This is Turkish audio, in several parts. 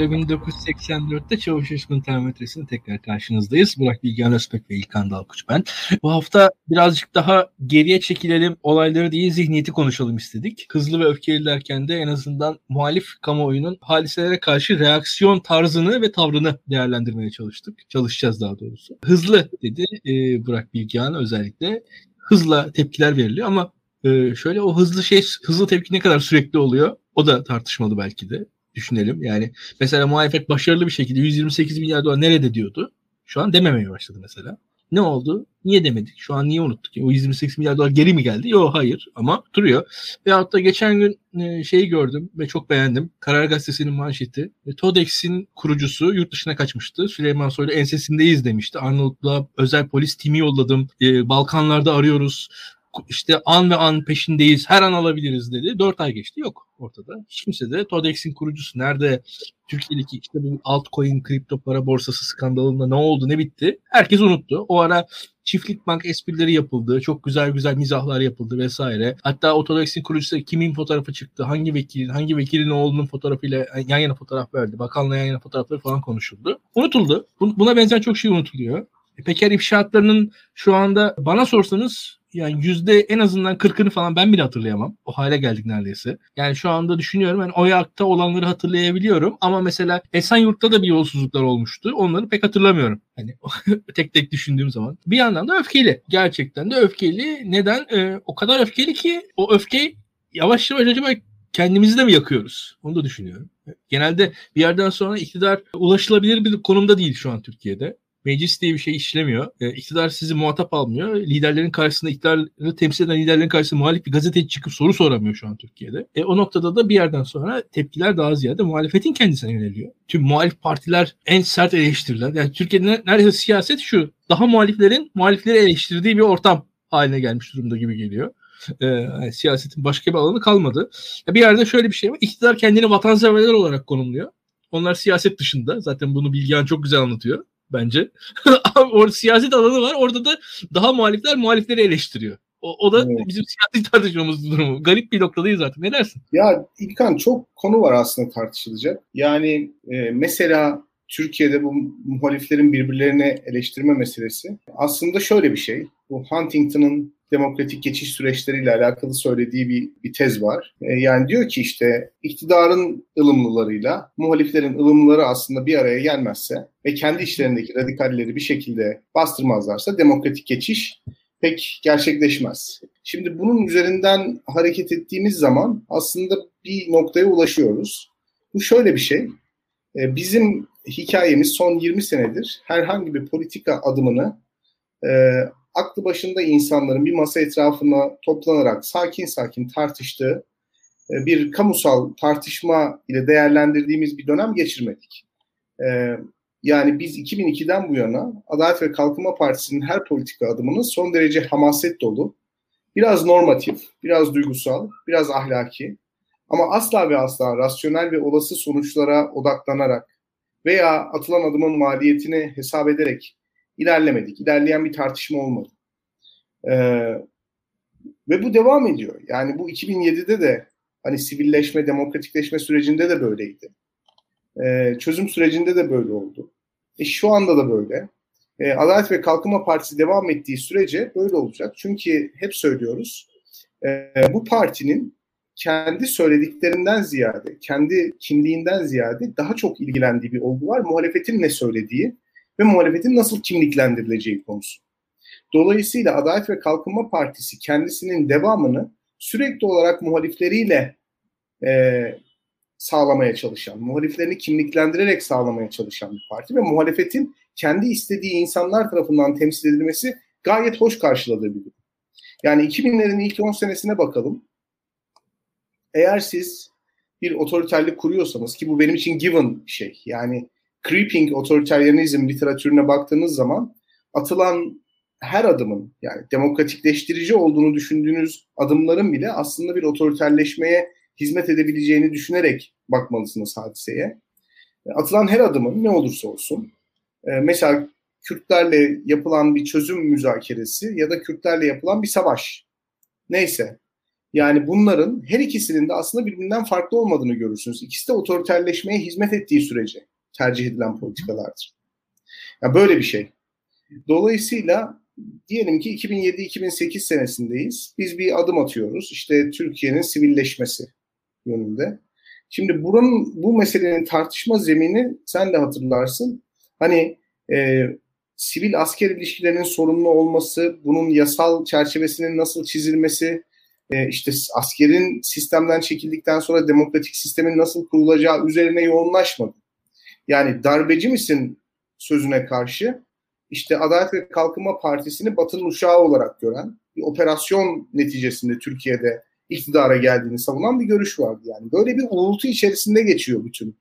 ile 1984'te Çavuş Aşkın Termometresinin tekrar karşınızdayız. Burak Bilgehan Özbek ve İlkan Dalkuç ben. Bu hafta birazcık daha geriye çekilelim, olayları değil zihniyeti konuşalım istedik. Hızlı ve öfkeli derken de en azından muhalif kamuoyunun hadiselere karşı reaksiyon tarzını ve tavrını değerlendirmeye çalıştık. Çalışacağız daha doğrusu. Hızlı dedi e, Burak Bilgehan özellikle. Hızla tepkiler veriliyor ama e, şöyle o hızlı şey hızlı tepki ne kadar sürekli oluyor? O da tartışmalı belki de düşünelim. Yani mesela muhalefet başarılı bir şekilde 128 milyar dolar nerede diyordu. Şu an dememeye başladı mesela. Ne oldu? Niye demedik? Şu an niye unuttuk? O 128 milyar dolar geri mi geldi? Yok hayır ama duruyor. Veyahut da geçen gün e, şeyi gördüm ve çok beğendim. Karar Gazetesi'nin manşeti. E, TODEX'in kurucusu yurt dışına kaçmıştı. Süleyman Soylu ensesindeyiz demişti. Arnavutluğa özel polis timi yolladım. E, Balkanlarda arıyoruz işte an ve an peşindeyiz, her an alabiliriz dedi. Dört ay geçti. Yok ortada. Hiç kimse de Todex'in kurucusu nerede? Türkiye'deki işte bu altcoin kripto para borsası skandalında ne oldu, ne bitti? Herkes unuttu. O ara çiftlik bank esprileri yapıldı. Çok güzel güzel mizahlar yapıldı vesaire. Hatta Otodex'in kurucusu kimin fotoğrafı çıktı, hangi vekilin, hangi vekilin oğlunun fotoğrafıyla yan yana fotoğraf verdi. Bakanla yan yana fotoğrafları falan konuşuldu. Unutuldu. Buna benzer çok şey unutuluyor. E, Peker ifşaatlarının şu anda bana sorsanız yani yüzde en azından 40'ını falan ben bile hatırlayamam. O hale geldik neredeyse. Yani şu anda düşünüyorum yani o yakta olanları hatırlayabiliyorum ama mesela Esenyurt'ta da bir yolsuzluklar olmuştu. Onları pek hatırlamıyorum. Hani tek tek düşündüğüm zaman. Bir yandan da öfkeli. Gerçekten de öfkeli. Neden? Ee, o kadar öfkeli ki o öfkeyi yavaş yavaş acaba kendimizi de mi yakıyoruz? Onu da düşünüyorum. Genelde bir yerden sonra iktidar ulaşılabilir bir konumda değil şu an Türkiye'de. Meclis diye bir şey işlemiyor. E, iktidar sizi muhatap almıyor. Liderlerin karşısında iktidarı temsil eden liderlerin karşısında muhalif bir gazeteci çıkıp soru soramıyor şu an Türkiye'de. E, o noktada da bir yerden sonra tepkiler daha ziyade muhalefetin kendisine yöneliyor. Tüm muhalif partiler en sert eleştiriler. Yani Türkiye'de neredeyse siyaset şu. Daha muhaliflerin muhalifleri eleştirdiği bir ortam haline gelmiş durumda gibi geliyor. Ee, yani siyasetin başka bir alanı kalmadı. Ya bir yerde şöyle bir şey var. İktidar kendini vatanseverler olarak konumluyor. Onlar siyaset dışında. Zaten bunu Bilgehan çok güzel anlatıyor bence. orada siyaset alanı var. Orada da daha muhalifler muhalifleri eleştiriyor. O, o da evet. bizim siyasi tartışmamız durumu. Garip bir noktadayız zaten. Ne dersin? Ya İlkan çok konu var aslında tartışılacak. Yani e, mesela Türkiye'de bu muhaliflerin birbirlerine eleştirme meselesi aslında şöyle bir şey. Bu Huntington'ın demokratik geçiş süreçleriyle alakalı söylediği bir, bir tez var. E, yani diyor ki işte iktidarın ılımlılarıyla muhaliflerin ılımlıları aslında bir araya gelmezse ve kendi işlerindeki radikalleri bir şekilde bastırmazlarsa demokratik geçiş pek gerçekleşmez. Şimdi bunun üzerinden hareket ettiğimiz zaman aslında bir noktaya ulaşıyoruz. Bu şöyle bir şey. E, bizim hikayemiz son 20 senedir herhangi bir politika adımını e, aklı başında insanların bir masa etrafına toplanarak sakin sakin tartıştığı e, bir kamusal tartışma ile değerlendirdiğimiz bir dönem geçirmedik. E, yani biz 2002'den bu yana Adalet ve Kalkınma Partisi'nin her politika adımının son derece hamaset dolu, biraz normatif, biraz duygusal, biraz ahlaki ama asla ve asla rasyonel ve olası sonuçlara odaklanarak veya atılan adımın maliyetini hesap ederek ilerlemedik. İlerleyen bir tartışma olmadı. Ee, ve bu devam ediyor. Yani bu 2007'de de hani sivilleşme, demokratikleşme sürecinde de böyleydi. Ee, çözüm sürecinde de böyle oldu. E, şu anda da böyle. E, Adalet ve Kalkınma Partisi devam ettiği sürece böyle olacak. Çünkü hep söylüyoruz e, bu partinin kendi söylediklerinden ziyade, kendi kimliğinden ziyade daha çok ilgilendiği bir olgu var. Muhalefetin ne söylediği ve muhalefetin nasıl kimliklendirileceği konusu. Dolayısıyla Adalet ve Kalkınma Partisi kendisinin devamını sürekli olarak muhalifleriyle e, sağlamaya çalışan, muhaliflerini kimliklendirerek sağlamaya çalışan bir parti ve muhalefetin kendi istediği insanlar tarafından temsil edilmesi gayet hoş karşıladığı bir durum. Yani 2000'lerin ilk 10 senesine bakalım. Eğer siz bir otoriterlik kuruyorsanız ki bu benim için given şey. Yani creeping otoriteryenizm literatürüne baktığınız zaman atılan her adımın yani demokratikleştirici olduğunu düşündüğünüz adımların bile aslında bir otoriterleşmeye hizmet edebileceğini düşünerek bakmalısınız hadiseye. Atılan her adımın ne olursa olsun e, mesela Kürtlerle yapılan bir çözüm müzakeresi ya da Kürtlerle yapılan bir savaş neyse Yani bunların her ikisinin de aslında birbirinden farklı olmadığını görürsünüz. İkisi de otoriterleşmeye hizmet ettiği sürece tercih edilen politikalardır. Yani böyle bir şey. Dolayısıyla diyelim ki 2007-2008 senesindeyiz. Biz bir adım atıyoruz. İşte Türkiye'nin sivilleşmesi yönünde. Şimdi buranın bu meselenin tartışma zemini sen de hatırlarsın. Hani e, sivil asker ilişkilerinin sorunlu olması, bunun yasal çerçevesinin nasıl çizilmesi, e, işte askerin sistemden çekildikten sonra demokratik sistemin nasıl kurulacağı üzerine yoğunlaşmadı. Yani darbeci misin sözüne karşı işte Adalet ve Kalkınma Partisi'ni Batı'nın uşağı olarak gören bir operasyon neticesinde Türkiye'de iktidara geldiğini savunan bir görüş vardı yani. Böyle bir uğultu içerisinde geçiyor bütün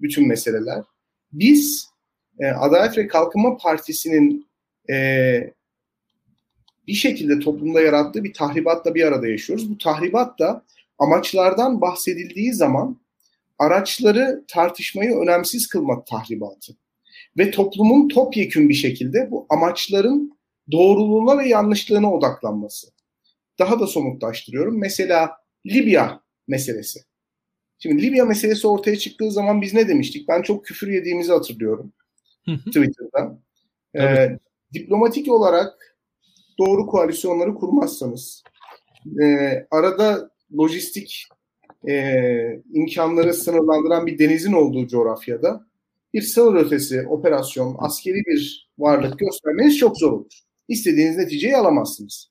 bütün meseleler. Biz e, Adalet ve Kalkınma Partisi'nin e, bir şekilde toplumda yarattığı bir tahribatla bir arada yaşıyoruz. Bu tahribat da amaçlardan bahsedildiği zaman araçları tartışmayı önemsiz kılmak tahribatı. Ve toplumun topyekün bir şekilde bu amaçların doğruluğuna ve yanlışlığına odaklanması. Daha da somutlaştırıyorum. Mesela Libya meselesi. Şimdi Libya meselesi ortaya çıktığı zaman biz ne demiştik? Ben çok küfür yediğimizi hatırlıyorum. Twitter'da. Ee, diplomatik olarak doğru koalisyonları kurmazsanız, e, arada lojistik e, imkanları sınırlandıran bir denizin olduğu coğrafyada bir sınır ötesi operasyon, askeri bir varlık göstermeniz çok zor olur. İstediğiniz neticeyi alamazsınız.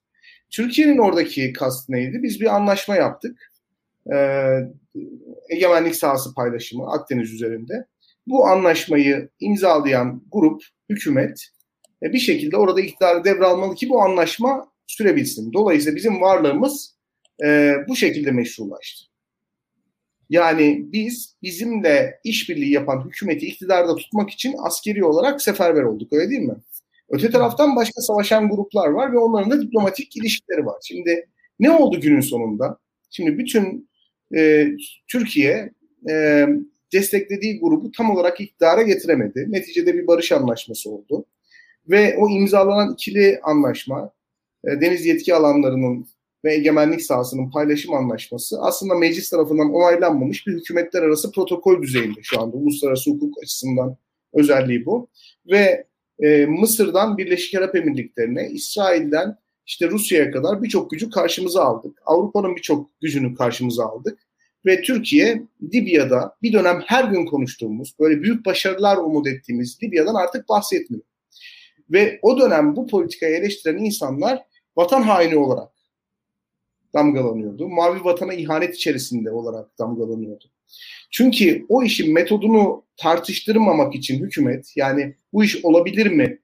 Türkiye'nin oradaki kast neydi? Biz bir anlaşma yaptık. Ee, egemenlik sahası paylaşımı Akdeniz üzerinde. Bu anlaşmayı imzalayan grup, hükümet e, bir şekilde orada iktidarı devralmalı ki bu anlaşma sürebilsin. Dolayısıyla bizim varlığımız e, bu şekilde meşrulaştı. Yani biz bizimle işbirliği yapan hükümeti iktidarda tutmak için askeri olarak seferber olduk öyle değil mi? Öte taraftan başka savaşan gruplar var ve onların da diplomatik ilişkileri var. Şimdi ne oldu günün sonunda? Şimdi bütün e, Türkiye e, desteklediği grubu tam olarak iktidara getiremedi. Neticede bir barış anlaşması oldu. Ve o imzalanan ikili anlaşma e, deniz yetki alanlarının ve egemenlik sahasının paylaşım anlaşması aslında meclis tarafından onaylanmamış bir hükümetler arası protokol düzeyinde şu anda uluslararası hukuk açısından özelliği bu. Ve e, Mısır'dan Birleşik Arap Emirlikleri'ne, İsrail'den işte Rusya'ya kadar birçok gücü karşımıza aldık. Avrupa'nın birçok gücünü karşımıza aldık. Ve Türkiye Libya'da bir dönem her gün konuştuğumuz, böyle büyük başarılar umut ettiğimiz Libya'dan artık bahsetmiyor. Ve o dönem bu politikayı eleştiren insanlar vatan haini olarak damgalanıyordu. Mavi vatana ihanet içerisinde olarak damgalanıyordu. Çünkü o işin metodunu tartıştırmamak için hükümet yani bu iş olabilir mi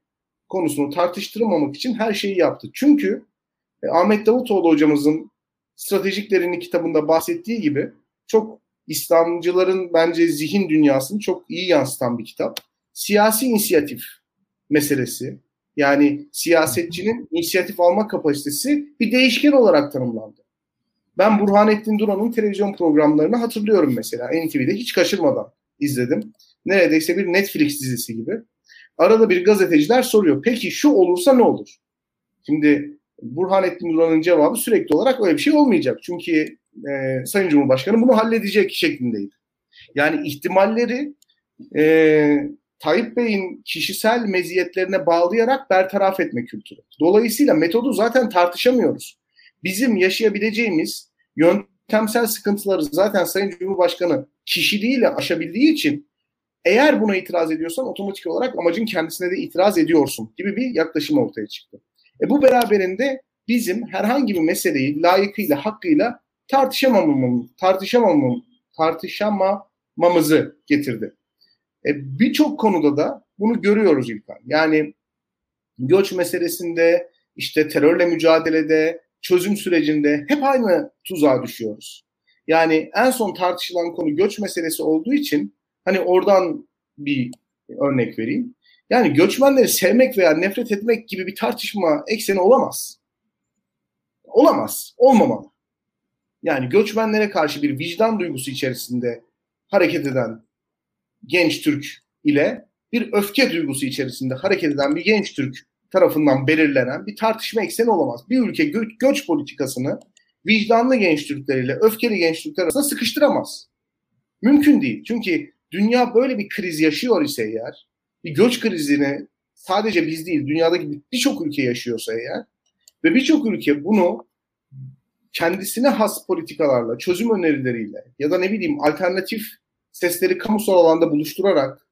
konusunu tartıştırmamak için her şeyi yaptı. Çünkü e, Ahmet Davutoğlu hocamızın stratejiklerini kitabında bahsettiği gibi çok İslamcıların bence zihin dünyasını çok iyi yansıtan bir kitap. Siyasi inisiyatif meselesi yani siyasetçinin inisiyatif alma kapasitesi bir değişken olarak tanımlandı. Ben Burhanettin Duran'ın televizyon programlarını hatırlıyorum mesela. NTV'de hiç kaçırmadan izledim. Neredeyse bir Netflix dizisi gibi. Arada bir gazeteciler soruyor. Peki şu olursa ne olur? Şimdi Burhanettin Duran'ın cevabı sürekli olarak öyle bir şey olmayacak. Çünkü e, Sayın Cumhurbaşkanı bunu halledecek şeklindeydi. Yani ihtimalleri e, Tayyip Bey'in kişisel meziyetlerine bağlayarak bertaraf etme kültürü. Dolayısıyla metodu zaten tartışamıyoruz. Bizim yaşayabileceğimiz yöntemsel sıkıntıları zaten Sayın Cumhurbaşkanı kişiliğiyle aşabildiği için eğer buna itiraz ediyorsan otomatik olarak amacın kendisine de itiraz ediyorsun gibi bir yaklaşım ortaya çıktı. E bu beraberinde bizim herhangi bir meseleyi layıkıyla, hakkıyla tartışamamamız, tartışamamamız, tartışamamamızı getirdi. E, Birçok konuda da bunu görüyoruz İlkan. Yani göç meselesinde, işte terörle mücadelede, çözüm sürecinde hep aynı tuzağa düşüyoruz. Yani en son tartışılan konu göç meselesi olduğu için hani oradan bir örnek vereyim. Yani göçmenleri sevmek veya nefret etmek gibi bir tartışma ekseni olamaz. Olamaz, olmamalı. Yani göçmenlere karşı bir vicdan duygusu içerisinde hareket eden genç Türk ile bir öfke duygusu içerisinde hareket eden bir genç Türk tarafından belirlenen bir tartışma ekseni olamaz. Bir ülke gö- göç politikasını vicdanlı genç Türkleriyle öfkeli genç Türkler arasında sıkıştıramaz. Mümkün değil. Çünkü dünya böyle bir kriz yaşıyor ise eğer, bir göç krizini sadece biz değil, dünyadaki birçok ülke yaşıyorsa eğer ve birçok ülke bunu kendisine has politikalarla, çözüm önerileriyle ya da ne bileyim alternatif sesleri kamusal alanda buluşturarak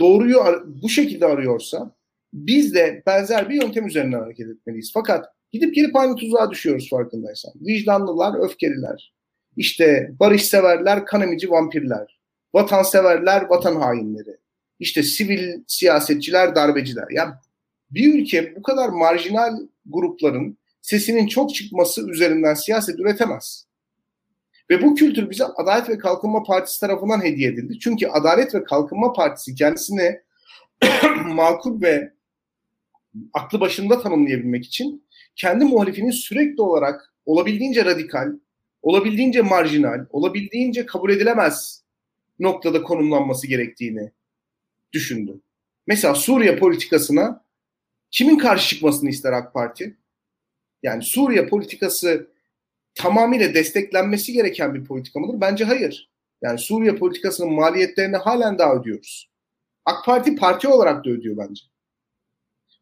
doğruyu bu şekilde arıyorsa biz de benzer bir yöntem üzerinden hareket etmeliyiz. Fakat gidip gelip aynı tuzağa düşüyoruz farkındaysan. Vicdanlılar, öfkeliler, işte barışseverler, kan emici vampirler, vatanseverler, vatan hainleri, işte sivil siyasetçiler, darbeciler. Yani bir ülke bu kadar marjinal grupların sesinin çok çıkması üzerinden siyaset üretemez. Ve bu kültür bize Adalet ve Kalkınma Partisi tarafından hediye edildi. Çünkü Adalet ve Kalkınma Partisi kendisine makul ve aklı başında tanımlayabilmek için kendi muhalifinin sürekli olarak olabildiğince radikal, olabildiğince marjinal, olabildiğince kabul edilemez noktada konumlanması gerektiğini düşündü. Mesela Suriye politikasına kimin karşı çıkmasını ister AK Parti? Yani Suriye politikası tamamıyla desteklenmesi gereken bir politika mıdır? Bence hayır. Yani Suriye politikasının maliyetlerini halen daha ödüyoruz. AK Parti parti olarak da ödüyor bence.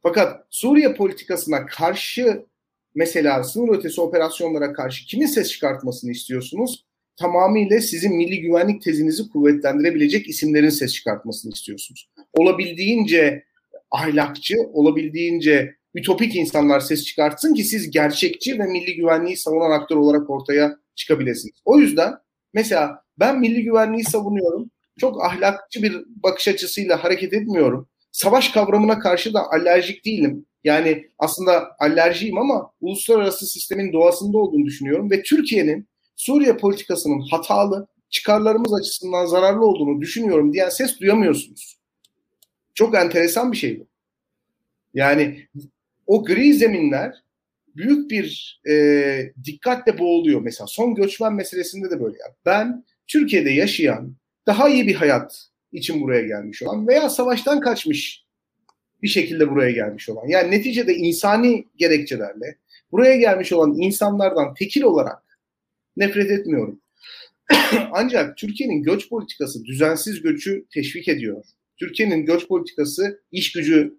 Fakat Suriye politikasına karşı mesela sınır ötesi operasyonlara karşı kimin ses çıkartmasını istiyorsunuz? Tamamıyla sizin milli güvenlik tezinizi kuvvetlendirebilecek isimlerin ses çıkartmasını istiyorsunuz. Olabildiğince ahlakçı, olabildiğince ütopik insanlar ses çıkartsın ki siz gerçekçi ve milli güvenliği savunan aktör olarak ortaya çıkabilirsiniz. O yüzden mesela ben milli güvenliği savunuyorum. Çok ahlakçı bir bakış açısıyla hareket etmiyorum. Savaş kavramına karşı da alerjik değilim. Yani aslında alerjiyim ama uluslararası sistemin doğasında olduğunu düşünüyorum ve Türkiye'nin Suriye politikasının hatalı, çıkarlarımız açısından zararlı olduğunu düşünüyorum diyen ses duyamıyorsunuz. Çok enteresan bir şey bu. Yani o gri zeminler büyük bir e, dikkatle boğuluyor. Mesela son göçmen meselesinde de böyle. Yani ben Türkiye'de yaşayan, daha iyi bir hayat için buraya gelmiş olan veya savaştan kaçmış bir şekilde buraya gelmiş olan. Yani neticede insani gerekçelerle buraya gelmiş olan insanlardan tekil olarak nefret etmiyorum. Ancak Türkiye'nin göç politikası düzensiz göçü teşvik ediyor. Türkiye'nin göç politikası iş gücü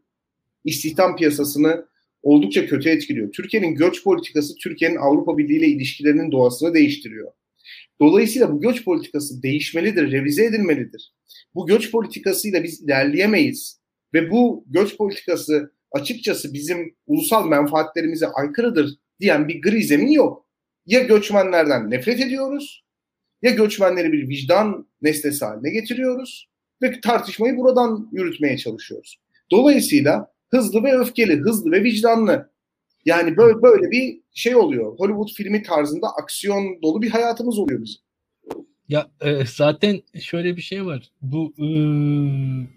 istihdam piyasasını oldukça kötü etkiliyor. Türkiye'nin göç politikası Türkiye'nin Avrupa Birliği ile ilişkilerinin doğasını değiştiriyor. Dolayısıyla bu göç politikası değişmelidir, revize edilmelidir. Bu göç politikasıyla biz ilerleyemeyiz. Ve bu göç politikası açıkçası bizim ulusal menfaatlerimize aykırıdır diyen bir gri zemin yok. Ya göçmenlerden nefret ediyoruz ya göçmenleri bir vicdan nesnesi haline getiriyoruz ve tartışmayı buradan yürütmeye çalışıyoruz. Dolayısıyla hızlı ve öfkeli, hızlı ve vicdanlı. Yani böyle, böyle bir şey oluyor. Hollywood filmi tarzında aksiyon dolu bir hayatımız oluyor bizim. Ya e, zaten şöyle bir şey var. Bu e,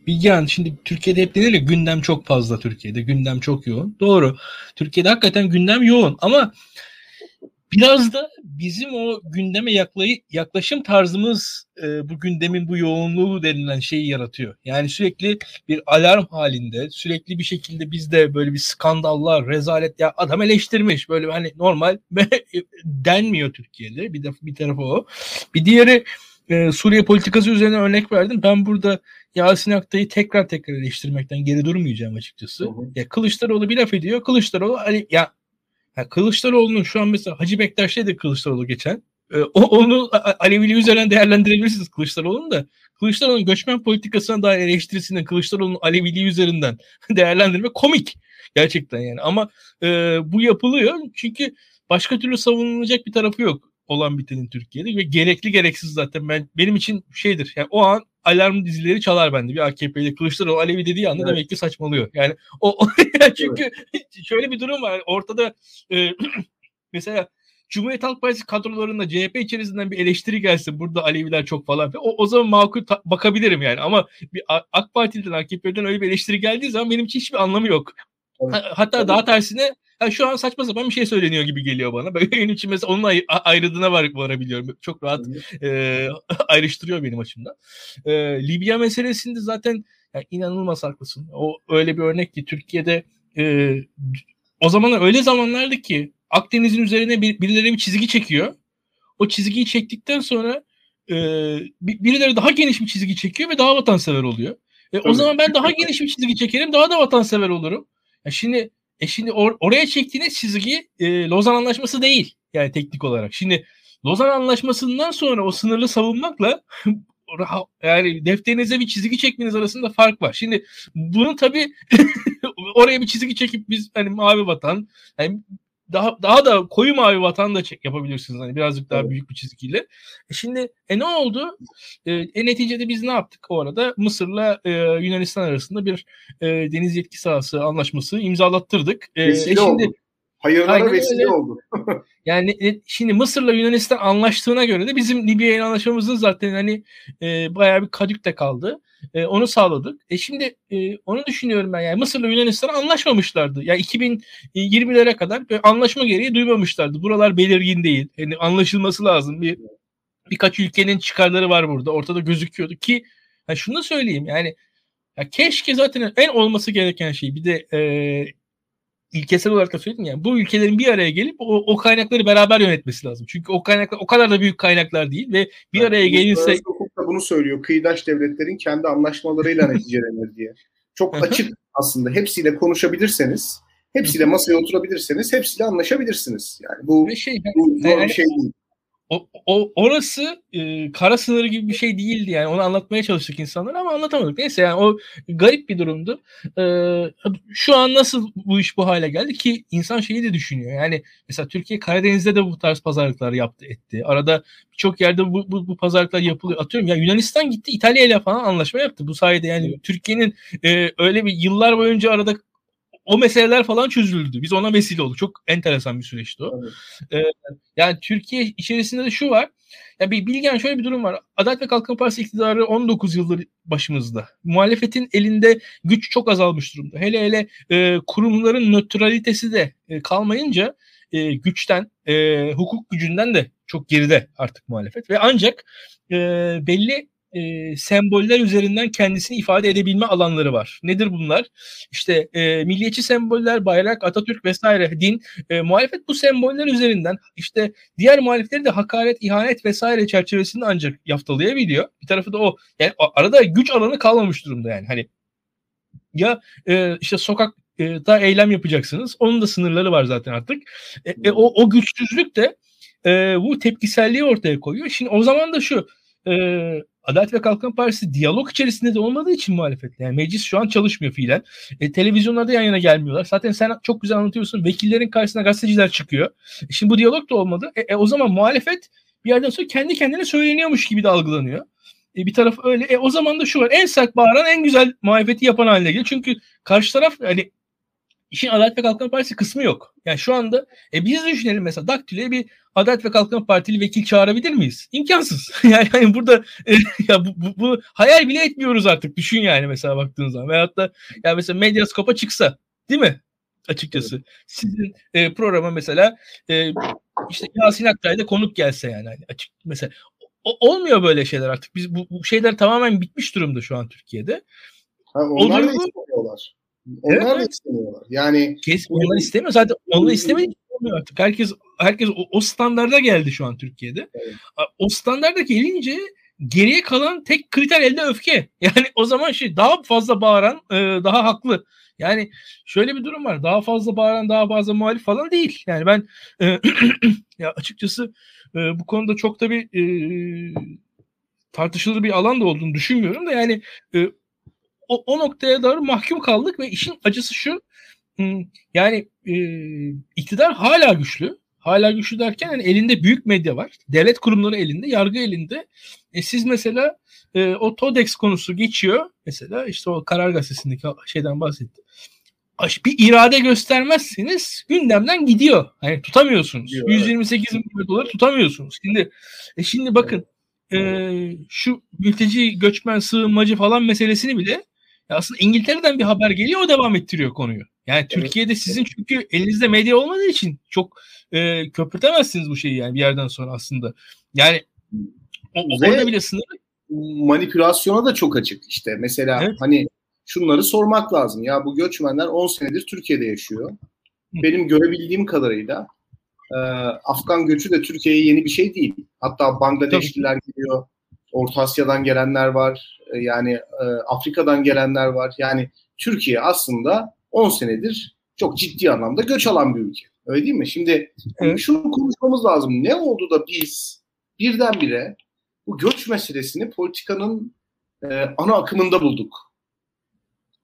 bir yan şimdi Türkiye'de hep denir ya gündem çok fazla Türkiye'de. Gündem çok yoğun. Doğru. Türkiye'de hakikaten gündem yoğun ama Biraz da bizim o gündeme yaklay yaklaşım tarzımız e, bu gündemin bu yoğunluğu denilen şeyi yaratıyor. Yani sürekli bir alarm halinde, sürekli bir şekilde bizde böyle bir skandallar, rezalet ya adam eleştirmiş böyle hani normal denmiyor Türkiye'de. Bir de bir tarafı o. Bir diğeri e, Suriye politikası üzerine örnek verdim. Ben burada Yasin Aktay'ı tekrar tekrar eleştirmekten geri durmayacağım açıkçası. Hı hı. Ya Kılıçdaroğlu bir laf ediyor. Kılıçdaroğlu hani ya yani Kılıçdaroğlu'nun şu an mesela Hacı Bektaş dedi Kılıçdaroğlu geçen. Ee, o, onu Alevili üzerinden değerlendirebilirsiniz Kılıçdaroğlu'nun da. Kılıçdaroğlu'nun göçmen politikasına dair eleştirisini Kılıçdaroğlu'nun Aleviliği üzerinden değerlendirme komik. Gerçekten yani. Ama e, bu yapılıyor çünkü başka türlü savunulacak bir tarafı yok olan bitenin Türkiye'de ve gerekli gereksiz zaten ben benim için şeydir. Yani o an alarm dizileri çalar bende. Bir AKP'li Kılıçdaroğlu Alevi dediği anda evet. demek ki saçmalıyor. Yani o, o çünkü evet. şöyle bir durum var. Ortada e, mesela Cumhuriyet Halk Partisi kadrolarında CHP içerisinden bir eleştiri gelse burada Aleviler çok falan. O, o zaman makul ta- bakabilirim yani ama bir AK Parti'den AKP'den öyle bir eleştiri geldiği zaman benim için hiçbir anlamı yok. Evet. Hatta evet. daha tersine yani şu an saçma sapan bir şey söyleniyor gibi geliyor bana. Böyle benim için mesela onun ay- ayrıldığına var, varabiliyorum. Çok rahat e, ayrıştırıyor benim açımdan. E, Libya meselesinde zaten yani inanılmaz haklısın. O öyle bir örnek ki Türkiye'de e, o zaman öyle zamanlardı ki Akdeniz'in üzerine bir, birileri bir çizgi çekiyor. O çizgiyi çektikten sonra e, birileri daha geniş bir çizgi çekiyor ve daha vatansever oluyor. E, o zaman ben daha geniş bir çizgi çekerim, daha da vatansever olurum. Ya şimdi e şimdi or, oraya çektiğiniz çizgi e, Lozan Anlaşması değil yani teknik olarak. Şimdi Lozan Anlaşması'ndan sonra o sınırlı savunmakla yani defterinize bir çizgi çekmeniz arasında fark var. Şimdi bunun tabii oraya bir çizgi çekip biz hani mavi vatan yani daha daha da koyu mavi vatan da çek yapabilirsiniz hani birazcık daha evet. büyük bir çizgiyle. E şimdi e ne oldu? E, e neticede biz ne yaptık o arada? Mısır'la e, Yunanistan arasında bir e, deniz yetki sahası anlaşması imzalattırdık. E, e şimdi oldu. Hayırlara vesile oldu. yani şimdi Mısır'la Yunanistan anlaştığına göre de bizim Libya ile anlaşmamızın zaten hani e, bayağı bir kadükte kaldı. E, onu sağladık. E şimdi e, onu düşünüyorum ben yani Mısır'la Yunanistan anlaşmamışlardı. Yani 2020'lere kadar anlaşma gereği duymamışlardı. Buralar belirgin değil. Yani anlaşılması lazım. Bir birkaç ülkenin çıkarları var burada. Ortada gözüküyordu ki yani şunu da söyleyeyim yani ya keşke zaten en olması gereken şey bir de e, ilkesel olarak da söyledim yani bu ülkelerin bir araya gelip o, o kaynakları beraber yönetmesi lazım. Çünkü o kaynaklar o kadar da büyük kaynaklar değil ve bir yani araya da bunu söylüyor. Kıyıdaş devletlerin kendi anlaşmalarıyla neticelenir diye. Çok açık aslında. Hepsiyle konuşabilirseniz, hepsiyle masaya oturabilirseniz, hepsiyle anlaşabilirsiniz. Yani bu, şey, bu zor yani, bir şey değil o, o orası e, kara sınırı gibi bir şey değildi yani onu anlatmaya çalıştık insanlara ama anlatamadık. Neyse yani o garip bir durumdu. E, şu an nasıl bu iş bu hale geldi ki insan şeyi de düşünüyor. Yani mesela Türkiye Karadeniz'de de bu tarz pazarlıklar yaptı etti. Arada birçok yerde bu, bu, bu pazarlıklar yapılıyor. Atıyorum ya Yunanistan gitti İtalya ile falan anlaşma yaptı. Bu sayede yani Türkiye'nin e, öyle bir yıllar boyunca arada o meseleler falan çözüldü. Biz ona vesile olduk. Çok enteresan bir süreçti o. Evet. Ee, yani Türkiye içerisinde de şu var. Ya bir bilgen şöyle bir durum var. Adalet ve Kalkınma Partisi iktidarı 19 yıldır başımızda. Muhalefetin elinde güç çok azalmış durumda. Hele hele e, kurumların nötralitesi de e, kalmayınca e, güçten, e, hukuk gücünden de çok geride artık muhalefet ve ancak e, belli e, semboller üzerinden kendisini ifade edebilme alanları var. Nedir bunlar? İşte e, milliyetçi semboller, bayrak, Atatürk vesaire, din. E, muhalefet bu semboller üzerinden işte diğer muhalefetleri de hakaret, ihanet vesaire çerçevesinde ancak yaftalayabiliyor. Bir tarafı da o. Yani arada güç alanı kalmamış durumda yani. Hani ya e, işte sokak da eylem yapacaksınız. Onun da sınırları var zaten artık. E, e, o, o güçsüzlük de e, bu tepkiselliği ortaya koyuyor. Şimdi o zaman da şu e, Adalet ve Kalkınma Partisi diyalog içerisinde de olmadığı için muhalefetle. Yani meclis şu an çalışmıyor fiilen. E, televizyonlarda yan yana gelmiyorlar. Zaten sen çok güzel anlatıyorsun. Vekillerin karşısına gazeteciler çıkıyor. E, şimdi bu diyalog da olmadı. E, e, o zaman muhalefet bir yerden sonra kendi kendine söyleniyormuş gibi de algılanıyor. E, bir taraf öyle. E, o zaman da şu var. En sert bağıran en güzel muhalefeti yapan haline geliyor. Çünkü karşı taraf hani işin Adalet ve Kalkınma Partisi kısmı yok. Yani şu anda e, biz düşünelim mesela Daktilo'ya bir Adalet ve Kalkınma Partili vekil çağırabilir miyiz? İmkansız. yani hani burada e, ya bu, bu, bu hayal bile etmiyoruz artık. Düşün yani mesela baktığın zaman. Veyahut da ya mesela Medyaskop'a çıksa değil mi? Açıkçası. Evet. Sizin e, programa mesela e, işte Yasin Aktay'da konuk gelse yani hani açık mesela o, olmuyor böyle şeyler artık. Biz bu, bu şeyler tamamen bitmiş durumda şu an Türkiye'de. Ha, onlar o da istemiyorlar. Onlar evet, da istemiyorlar. Yani Kes, onlar istemiyor. Zaten onlar istemediği olmuyor artık. Herkes herkes o, o standarda geldi şu an Türkiye'de. Evet. O standarda gelince geriye kalan tek kriter elde öfke. Yani o zaman şey daha fazla bağıran e, daha haklı. Yani şöyle bir durum var. Daha fazla bağıran daha fazla muhalif falan değil. Yani ben e, ya açıkçası e, bu konuda çok da bir e, tartışılır bir alan da olduğunu düşünmüyorum da yani e, o, o noktaya doğru mahkum kaldık ve işin acısı şu yani e, iktidar hala güçlü. Hala güçlü derken yani elinde büyük medya var. Devlet kurumları elinde, yargı elinde. E siz mesela e, o TODEX konusu geçiyor. Mesela işte o Karar Gazetesi'ndeki şeyden bahsettim. Bir irade göstermezseniz gündemden gidiyor. Yani tutamıyorsunuz. Gidiyor, 128 evet. milyon doları tutamıyorsunuz. Şimdi e şimdi bakın e, şu mülteci, göçmen, sığınmacı falan meselesini bile aslında İngiltere'den bir haber geliyor o devam ettiriyor konuyu. Yani. Türkiye'de sizin çünkü elinizde medya olmadığı için çok e, köpürtemezsiniz bu şeyi yani bir yerden sonra aslında. Yani o, orada bile sınır manipülasyona da çok açık işte. Mesela evet. hani şunları sormak lazım. Ya bu göçmenler 10 senedir Türkiye'de yaşıyor. Benim görebildiğim kadarıyla e, Afgan göçü de Türkiye'ye yeni bir şey değil. Hatta Bangladeşliler geliyor, Orta Asya'dan gelenler var, e, yani e, Afrika'dan gelenler var. Yani Türkiye aslında 10 senedir çok ciddi anlamda göç alan bir ülke. Öyle değil mi? Şimdi evet. şunu konuşmamız lazım. Ne oldu da biz birdenbire bu göç meselesini politikanın e, ana akımında bulduk?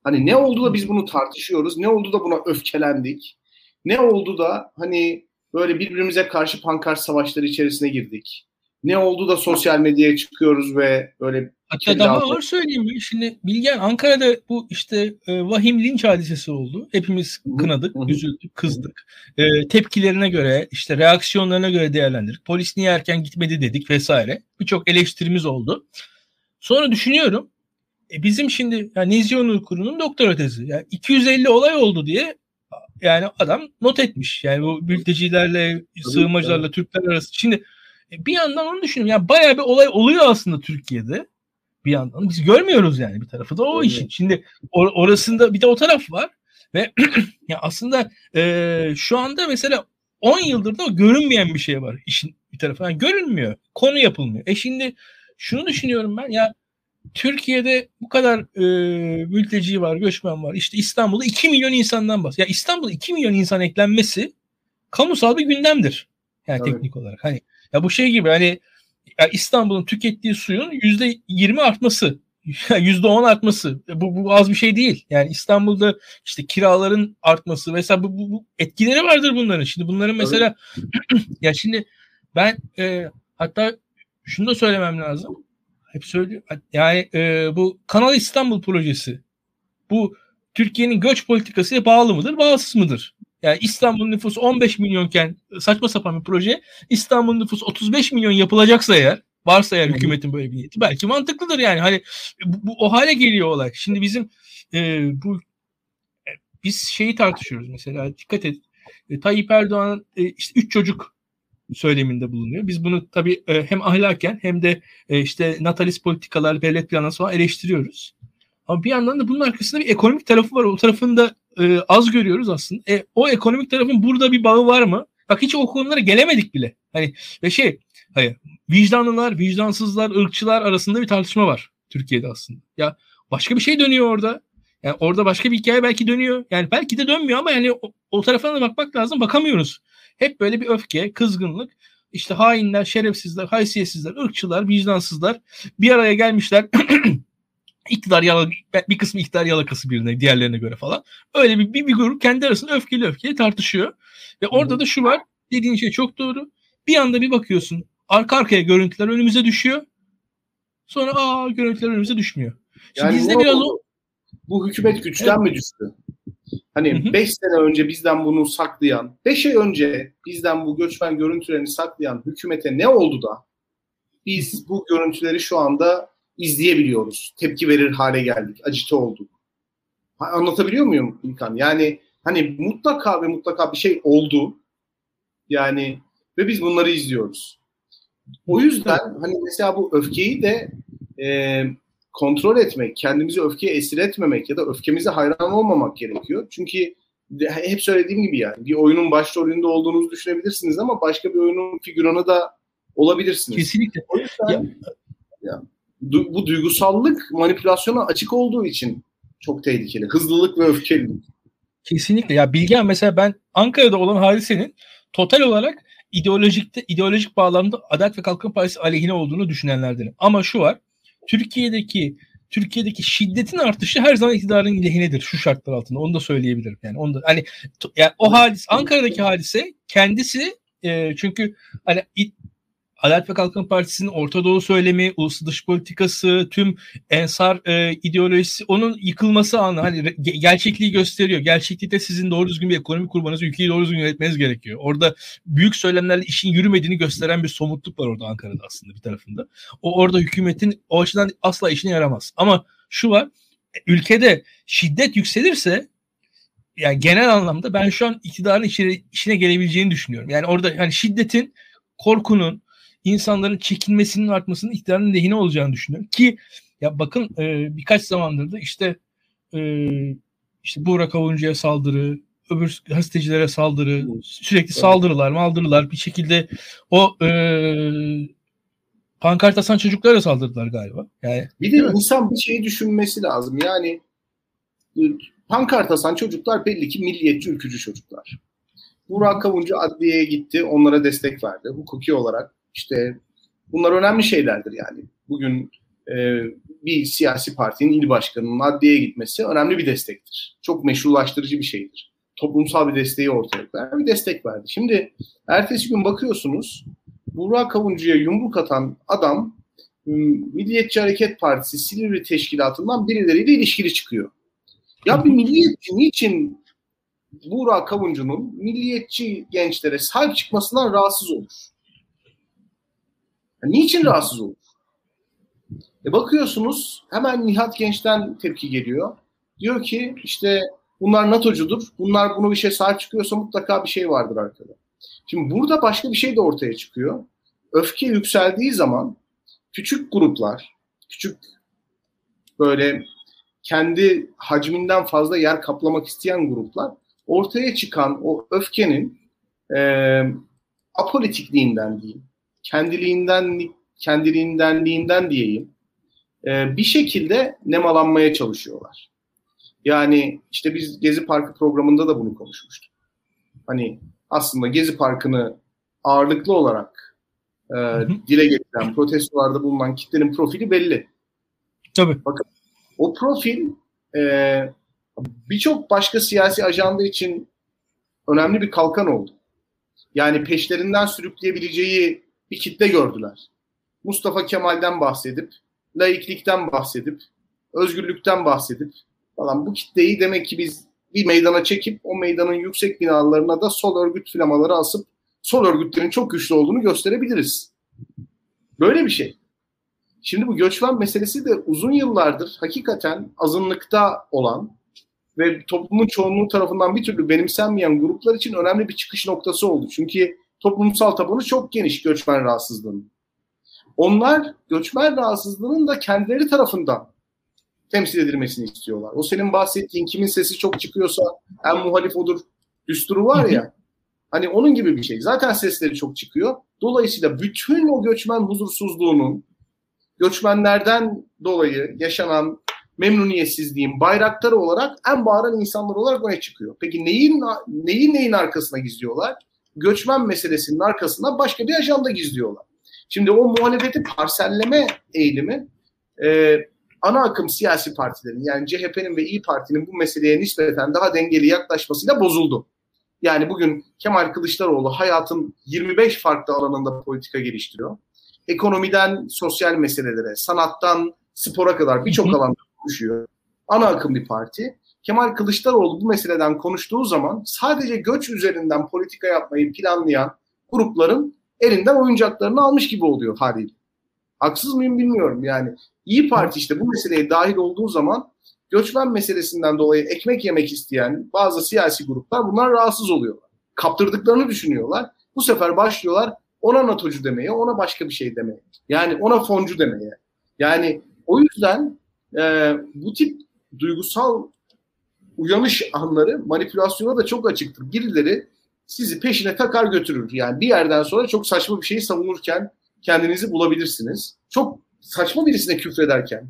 Hani ne oldu da biz bunu tartışıyoruz? Ne oldu da buna öfkelendik? Ne oldu da hani böyle birbirimize karşı pankart savaşları içerisine girdik? Ne oldu da sosyal medyaya çıkıyoruz ve böyle Hatta daha ağır söyleyeyim mi? Şimdi Bilgen Ankara'da bu işte e, vahim linç hadisesi oldu. Hepimiz kınadık, üzüldük, kızdık. E, tepkilerine göre, işte reaksiyonlarına göre değerlendirdik. Polis niye erken gitmedi dedik vesaire. Birçok eleştirimiz oldu. Sonra düşünüyorum. E, bizim şimdi yani Nezih Onur Kuru'nun doktora tezi. Yani 250 olay oldu diye yani adam not etmiş. Yani bu mültecilerle, sığınmacılarla Türkler arası. Şimdi e, bir yandan onu düşünüyorum. Yani bayağı bir olay oluyor aslında Türkiye'de bir yandan. Biz görmüyoruz yani bir tarafı da o evet. işin. Şimdi or- orasında bir de o taraf var ve ya aslında e, şu anda mesela 10 yıldır da görünmeyen bir şey var işin bir tarafı. Yani görünmüyor. Konu yapılmıyor. E şimdi şunu düşünüyorum ben ya Türkiye'de bu kadar e, mülteci var, göçmen var. İşte İstanbul'da 2 milyon insandan bahsediyor. Ya İstanbul'da 2 milyon insan eklenmesi kamusal bir gündemdir. Yani Tabii. teknik olarak. Hani ya bu şey gibi hani İstanbul'un tükettiği suyun yüzde yirmi artması yüzde on artması bu, bu az bir şey değil. Yani İstanbul'da işte kiraların artması mesela bu, bu, bu etkileri vardır bunların. Şimdi bunların mesela ya şimdi ben e, hatta şunu da söylemem lazım. Hep söylüyor. Yani e, bu Kanal İstanbul projesi bu Türkiye'nin göç politikasıya bağlı mıdır, bağımsız mıdır? Yani İstanbul nüfusu 15 milyonken saçma sapan bir proje. İstanbul nüfusu 35 milyon yapılacaksa eğer varsa eğer hükümetin böyle bir niyeti belki mantıklıdır yani. Hani bu, bu o hale geliyor olay. Şimdi bizim e, bu e, biz şeyi tartışıyoruz mesela dikkat et. E, Tayyip Erdoğan e, işte üç çocuk söyleminde bulunuyor. Biz bunu tabii e, hem ahlaken hem de e, işte natalist politikalar, devlet planlaması falan eleştiriyoruz. Ama bir yandan da bunun arkasında bir ekonomik tarafı var. O tarafını da e, az görüyoruz aslında. E, o ekonomik tarafın burada bir bağı var mı? Bak hiç o konulara gelemedik bile. Hani ve şey hayır vicdanlılar, vicdansızlar, ırkçılar arasında bir tartışma var Türkiye'de aslında. Ya başka bir şey dönüyor orada. Yani orada başka bir hikaye belki dönüyor. Yani belki de dönmüyor ama yani o, o tarafına da bakmak lazım. Bakamıyoruz. Hep böyle bir öfke, kızgınlık. İşte hainler, şerefsizler, haysiyetsizler, ırkçılar, vicdansızlar bir araya gelmişler. iktidar yala, bir kısmı iktidar yalakası birine diğerlerine göre falan. Öyle bir, bir, bir grup kendi arasında öfkeli öfkeli tartışıyor. Ve orada da şu var. Dediğin şey çok doğru. Bir anda bir bakıyorsun. Arka arkaya görüntüler önümüze düşüyor. Sonra aa görüntüler önümüze düşmüyor. Şimdi yani bizde bu, biraz o bu hükümet güçten evet. mi düştü? Hani 5 sene önce bizden bunu saklayan, 5 ay önce bizden bu göçmen görüntülerini saklayan hükümete ne oldu da biz bu görüntüleri şu anda izleyebiliyoruz. Tepki verir hale geldik. Acite olduk. Anlatabiliyor muyum İlkan? Yani hani mutlaka ve mutlaka bir şey oldu. Yani ve biz bunları izliyoruz. O yüzden hani mesela bu öfkeyi de e, kontrol etmek, kendimizi öfkeye esir etmemek ya da öfkemize hayran olmamak gerekiyor. Çünkü hep söylediğim gibi yani bir oyunun başrolünde olduğunuzu düşünebilirsiniz ama başka bir oyunun figüranı da olabilirsiniz. Kesinlikle. O yüzden ya, ya du- bu duygusallık manipülasyona açık olduğu için çok tehlikeli. Hızlılık ve öfkelilik. Kesinlikle. Ya Bilgen mesela ben Ankara'da olan hadisenin total olarak ideolojikte ideolojik bağlamda Adalet ve Kalkınma Partisi aleyhine olduğunu düşünenlerdenim. Ama şu var. Türkiye'deki Türkiye'deki şiddetin artışı her zaman iktidarın lehinedir şu şartlar altında. Onu da söyleyebilirim. Yani onu da hani yani o hadis Ankara'daki hadise kendisi e, çünkü hani Adalet ve Kalkınma Partisi'nin Orta Doğu söylemi, ulusal dış politikası, tüm ensar e, ideolojisi onun yıkılması anı hani ge- gerçekliği gösteriyor. Gerçeklikte sizin doğru düzgün bir ekonomi kurmanız, ülkeyi doğru düzgün yönetmeniz gerekiyor. Orada büyük söylemlerle işin yürümediğini gösteren bir somutluk var orada Ankara'da aslında bir tarafında. O orada hükümetin o açıdan asla işine yaramaz. Ama şu var, ülkede şiddet yükselirse yani genel anlamda ben şu an iktidarın işine, işine gelebileceğini düşünüyorum. Yani orada hani şiddetin, korkunun, insanların çekinmesinin artmasının iktidarın lehine olacağını düşünüyorum. Ki ya bakın e, birkaç zamandır da işte e, işte Burak Avuncu'ya saldırı, öbür gazetecilere saldırı, sürekli saldırılar, maldırılar bir şekilde o e, pankart asan çocuklara saldırdılar galiba. Yani, bir de insan bir şeyi düşünmesi lazım. Yani pankart asan çocuklar belli ki milliyetçi ülkücü çocuklar. Burak Kavuncu adliyeye gitti, onlara destek verdi. Hukuki olarak işte bunlar önemli şeylerdir yani. Bugün e, bir siyasi partinin il başkanının adliyeye gitmesi önemli bir destektir. Çok meşrulaştırıcı bir şeydir. Toplumsal bir desteği ortaya koyan bir destek verdi. Şimdi ertesi gün bakıyorsunuz Burak Kavuncu'ya yumruk atan adam Milliyetçi Hareket Partisi Silivri Teşkilatı'ndan birileriyle ilişkili çıkıyor. Ya bir milliyetçi niçin Burak Kavuncu'nun milliyetçi gençlere sahip çıkmasından rahatsız olur? Niçin rahatsız olur? E bakıyorsunuz hemen Nihat Genç'ten tepki geliyor. Diyor ki işte bunlar NATO'cudur. Bunlar bunu bir şey sahip çıkıyorsa mutlaka bir şey vardır arkada. Şimdi burada başka bir şey de ortaya çıkıyor. Öfke yükseldiği zaman küçük gruplar, küçük böyle kendi hacminden fazla yer kaplamak isteyen gruplar ortaya çıkan o öfkenin e, apolitikliğinden diyeyim, kendiliğinden kendiliğindenliğinden diyeyim e, bir şekilde nemalanmaya çalışıyorlar. Yani işte biz Gezi Parkı programında da bunu konuşmuştuk. Hani aslında Gezi Parkı'nı ağırlıklı olarak e, dile getiren, protestolarda bulunan kitlenin profili belli. Tabii. Bakın o profil e, birçok başka siyasi ajanda için önemli bir kalkan oldu. Yani peşlerinden sürükleyebileceği bir kitle gördüler. Mustafa Kemal'den bahsedip, laiklikten bahsedip, özgürlükten bahsedip falan bu kitleyi demek ki biz bir meydana çekip o meydanın yüksek binalarına da sol örgüt flamaları asıp sol örgütlerin çok güçlü olduğunu gösterebiliriz. Böyle bir şey. Şimdi bu göçmen meselesi de uzun yıllardır hakikaten azınlıkta olan ve toplumun çoğunluğu tarafından bir türlü benimsenmeyen gruplar için önemli bir çıkış noktası oldu. Çünkü toplumsal tabanı çok geniş göçmen rahatsızlığının. Onlar göçmen rahatsızlığının da kendileri tarafından temsil edilmesini istiyorlar. O senin bahsettiğin kimin sesi çok çıkıyorsa en muhalif odur düsturu var ya. Hani onun gibi bir şey. Zaten sesleri çok çıkıyor. Dolayısıyla bütün o göçmen huzursuzluğunun göçmenlerden dolayı yaşanan memnuniyetsizliğin bayrakları olarak en bağıran insanlar olarak öne çıkıyor. Peki neyin neyin neyin arkasına gizliyorlar? Göçmen meselesinin arkasına başka bir ajanda gizliyorlar. Şimdi o muhalefeti parselleme eğilimi e, ana akım siyasi partilerin yani CHP'nin ve İyi Parti'nin bu meseleye nispeten daha dengeli yaklaşmasıyla bozuldu. Yani bugün Kemal Kılıçdaroğlu hayatın 25 farklı alanında politika geliştiriyor. Ekonomiden sosyal meselelere, sanattan spora kadar birçok alanda konuşuyor. Ana akım bir parti. Kemal Kılıçdaroğlu bu meseleden konuştuğu zaman sadece göç üzerinden politika yapmayı planlayan grupların elinden oyuncaklarını almış gibi oluyor haliyle. Haksız mıyım bilmiyorum yani. İyi Parti işte bu meseleye dahil olduğu zaman göçmen meselesinden dolayı ekmek yemek isteyen bazı siyasi gruplar bunlar rahatsız oluyorlar. Kaptırdıklarını düşünüyorlar. Bu sefer başlıyorlar ona NATO'cu demeye, ona başka bir şey demeye. Yani ona foncu demeye. Yani o yüzden e, bu tip duygusal uyanış anları manipülasyona da çok açıktır. Birileri sizi peşine takar götürür. Yani bir yerden sonra çok saçma bir şeyi savunurken kendinizi bulabilirsiniz. Çok saçma birisine küfrederken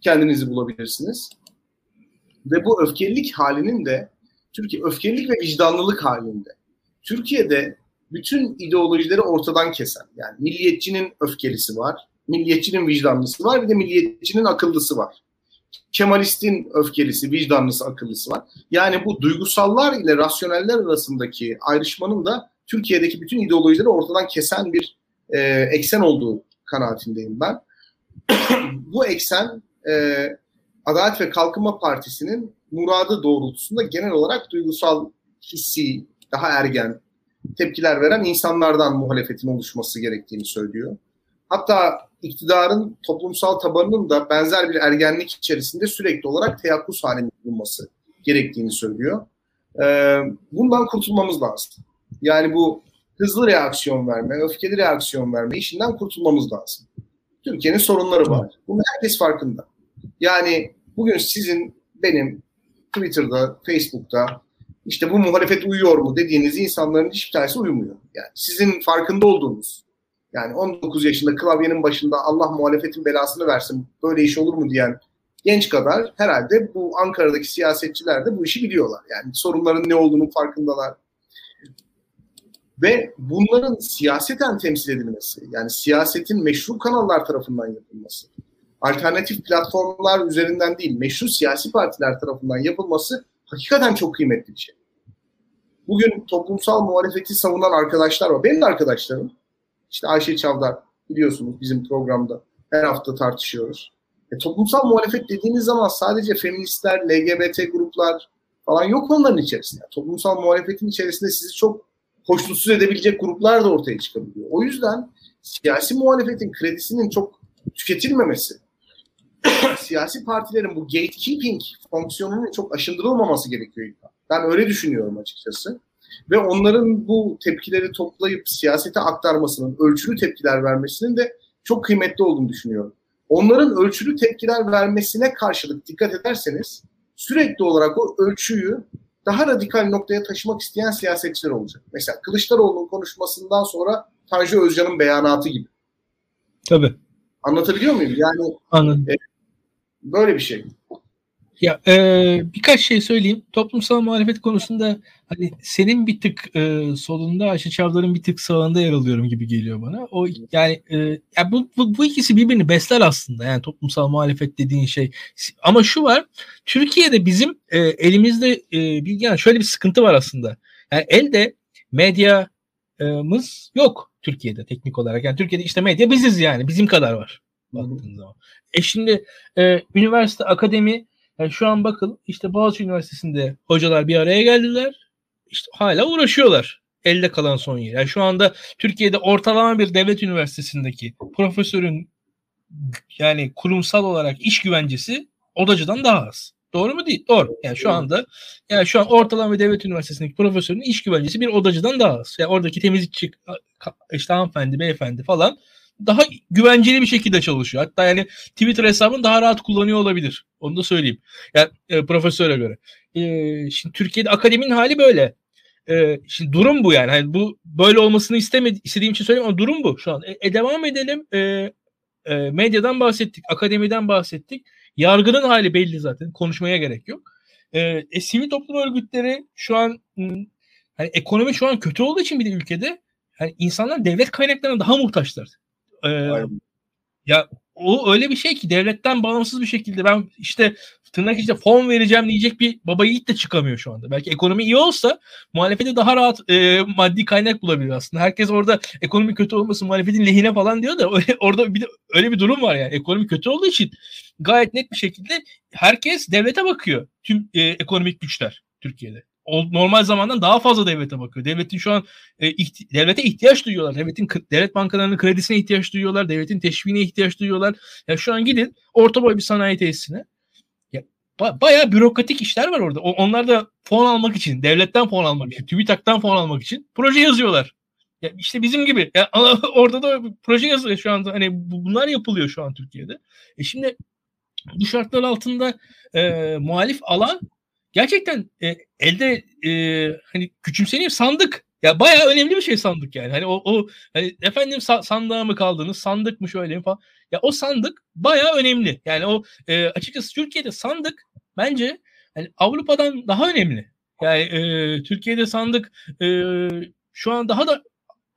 kendinizi bulabilirsiniz. Ve bu öfkelilik halinin de Türkiye öfkelilik ve vicdanlılık halinde. Türkiye'de bütün ideolojileri ortadan kesen yani milliyetçinin öfkelisi var, milliyetçinin vicdanlısı var bir de milliyetçinin akıllısı var. Kemalistin öfkelisi, vicdanlısı, akıllısı var. Yani bu duygusallar ile rasyoneller arasındaki ayrışmanın da Türkiye'deki bütün ideolojileri ortadan kesen bir e, eksen olduğu kanaatindeyim ben. bu eksen e, Adalet ve Kalkınma Partisi'nin muradı doğrultusunda genel olarak duygusal, hissi, daha ergen tepkiler veren insanlardan muhalefetin oluşması gerektiğini söylüyor. Hatta iktidarın toplumsal tabanının da benzer bir ergenlik içerisinde sürekli olarak teyakkuz halinde bulunması gerektiğini söylüyor. Ee, bundan kurtulmamız lazım. Yani bu hızlı reaksiyon verme, öfkeli reaksiyon verme işinden kurtulmamız lazım. Türkiye'nin sorunları var. Bunu herkes farkında. Yani bugün sizin, benim Twitter'da, Facebook'ta işte bu muhalefet uyuyor mu dediğiniz insanların hiçbir tanesi uyumuyor. Yani sizin farkında olduğunuz yani 19 yaşında klavyenin başında Allah muhalefetin belasını versin böyle iş olur mu diyen genç kadar herhalde bu Ankara'daki siyasetçiler de bu işi biliyorlar. Yani sorunların ne olduğunu farkındalar. Ve bunların siyaseten temsil edilmesi, yani siyasetin meşru kanallar tarafından yapılması, alternatif platformlar üzerinden değil, meşru siyasi partiler tarafından yapılması hakikaten çok kıymetli bir şey. Bugün toplumsal muhalefeti savunan arkadaşlar var. Benim de arkadaşlarım. İşte Ayşe Çavdar biliyorsunuz bizim programda her hafta tartışıyoruz. E, toplumsal muhalefet dediğiniz zaman sadece feministler, LGBT gruplar falan yok onların içerisinde. Toplumsal muhalefetin içerisinde sizi çok hoşnutsuz edebilecek gruplar da ortaya çıkabiliyor. O yüzden siyasi muhalefetin kredisinin çok tüketilmemesi, siyasi partilerin bu gatekeeping fonksiyonunun çok aşındırılmaması gerekiyor. Ben öyle düşünüyorum açıkçası. Ve onların bu tepkileri toplayıp siyasete aktarmasının, ölçülü tepkiler vermesinin de çok kıymetli olduğunu düşünüyorum. Onların ölçülü tepkiler vermesine karşılık dikkat ederseniz sürekli olarak o ölçüyü daha radikal noktaya taşımak isteyen siyasetçiler olacak. Mesela Kılıçdaroğlu'nun konuşmasından sonra Tanju Özcan'ın beyanatı gibi. Tabii. Anlatabiliyor muyum? Yani Anladım. E, böyle bir şey. Ya e, birkaç şey söyleyeyim. Toplumsal muhalefet konusunda hani senin bir tık e, solunda Ayşe Çavdar'ın bir tık sağında yer alıyorum gibi geliyor bana. O yani e, ya bu, bu bu ikisi birbirini besler aslında. Yani toplumsal muhalefet dediğin şey. Ama şu var. Türkiye'de bizim e, elimizde e, bir yani şöyle bir sıkıntı var aslında. Yani elde medyamız yok Türkiye'de teknik olarak. Yani Türkiye'de işte medya biziz yani. Bizim kadar var. Baktığın zaman. E şimdi e, üniversite, akademi yani şu an bakın işte Boğaziçi Üniversitesi'nde hocalar bir araya geldiler. İşte hala uğraşıyorlar. Elde kalan son yer. Yani şu anda Türkiye'de ortalama bir devlet üniversitesindeki profesörün yani kurumsal olarak iş güvencesi odacıdan daha az. Doğru mu değil? Doğru. Yani şu anda yani şu an ortalama bir devlet üniversitesindeki profesörün iş güvencesi bir odacıdan daha az. Yani oradaki temizlikçi işte hanımefendi, beyefendi falan daha güvenceli bir şekilde çalışıyor. Hatta yani Twitter hesabını daha rahat kullanıyor olabilir. Onu da söyleyeyim. Yani e, profesöre göre. E, şimdi Türkiye'de akademinin hali böyle. E, şimdi durum bu yani. yani. Bu böyle olmasını istemedi, istediğim için söyleyeyim ama durum bu şu an. E, e, devam edelim. E, e, medyadan bahsettik, akademiden bahsettik. Yargının hali belli zaten. Konuşmaya gerek yok. E, e, sivil toplum örgütleri şu an hani ekonomi şu an kötü olduğu için bir de ülkede yani insanlar devlet kaynaklarına daha muhtaçlar. Ee, ya o öyle bir şey ki devletten bağımsız bir şekilde ben işte tırnak işte fon vereceğim diyecek bir baba yiğit de çıkamıyor şu anda. Belki ekonomi iyi olsa muhalefete daha rahat e, maddi kaynak bulabilir aslında. Herkes orada ekonomi kötü olmasın muhalefetin lehine falan diyor da öyle, orada bir de öyle bir durum var yani. Ekonomi kötü olduğu için gayet net bir şekilde herkes devlete bakıyor. Tüm e, ekonomik güçler Türkiye'de normal zamandan daha fazla devlete bakıyor. Devletin şu an e, ihti- devlete ihtiyaç duyuyorlar. Devletin devlet bankalarının kredisine ihtiyaç duyuyorlar. Devletin teşviğine ihtiyaç duyuyorlar. Ya şu an gidin orta boy bir sanayi tesisine. Ya ba- bayağı bürokratik işler var orada. O- onlar da fon almak için, devletten fon almak için, TÜBİTAK'tan fon almak için proje yazıyorlar. Ya işte bizim gibi. Ya orada da proje yazıyor şu anda. Hani bunlar yapılıyor şu an Türkiye'de. E şimdi bu şartlar altında e, muhalif alan gerçekten e, elde e, hani küçümseniyor sandık. Ya bayağı önemli bir şey sandık yani. Hani o, o hani efendim sa- sandığa mı kaldınız? Sandık mı şöyle mi falan. Ya o sandık bayağı önemli. Yani o e, açıkçası Türkiye'de sandık bence hani Avrupa'dan daha önemli. Yani e, Türkiye'de sandık e, şu an daha da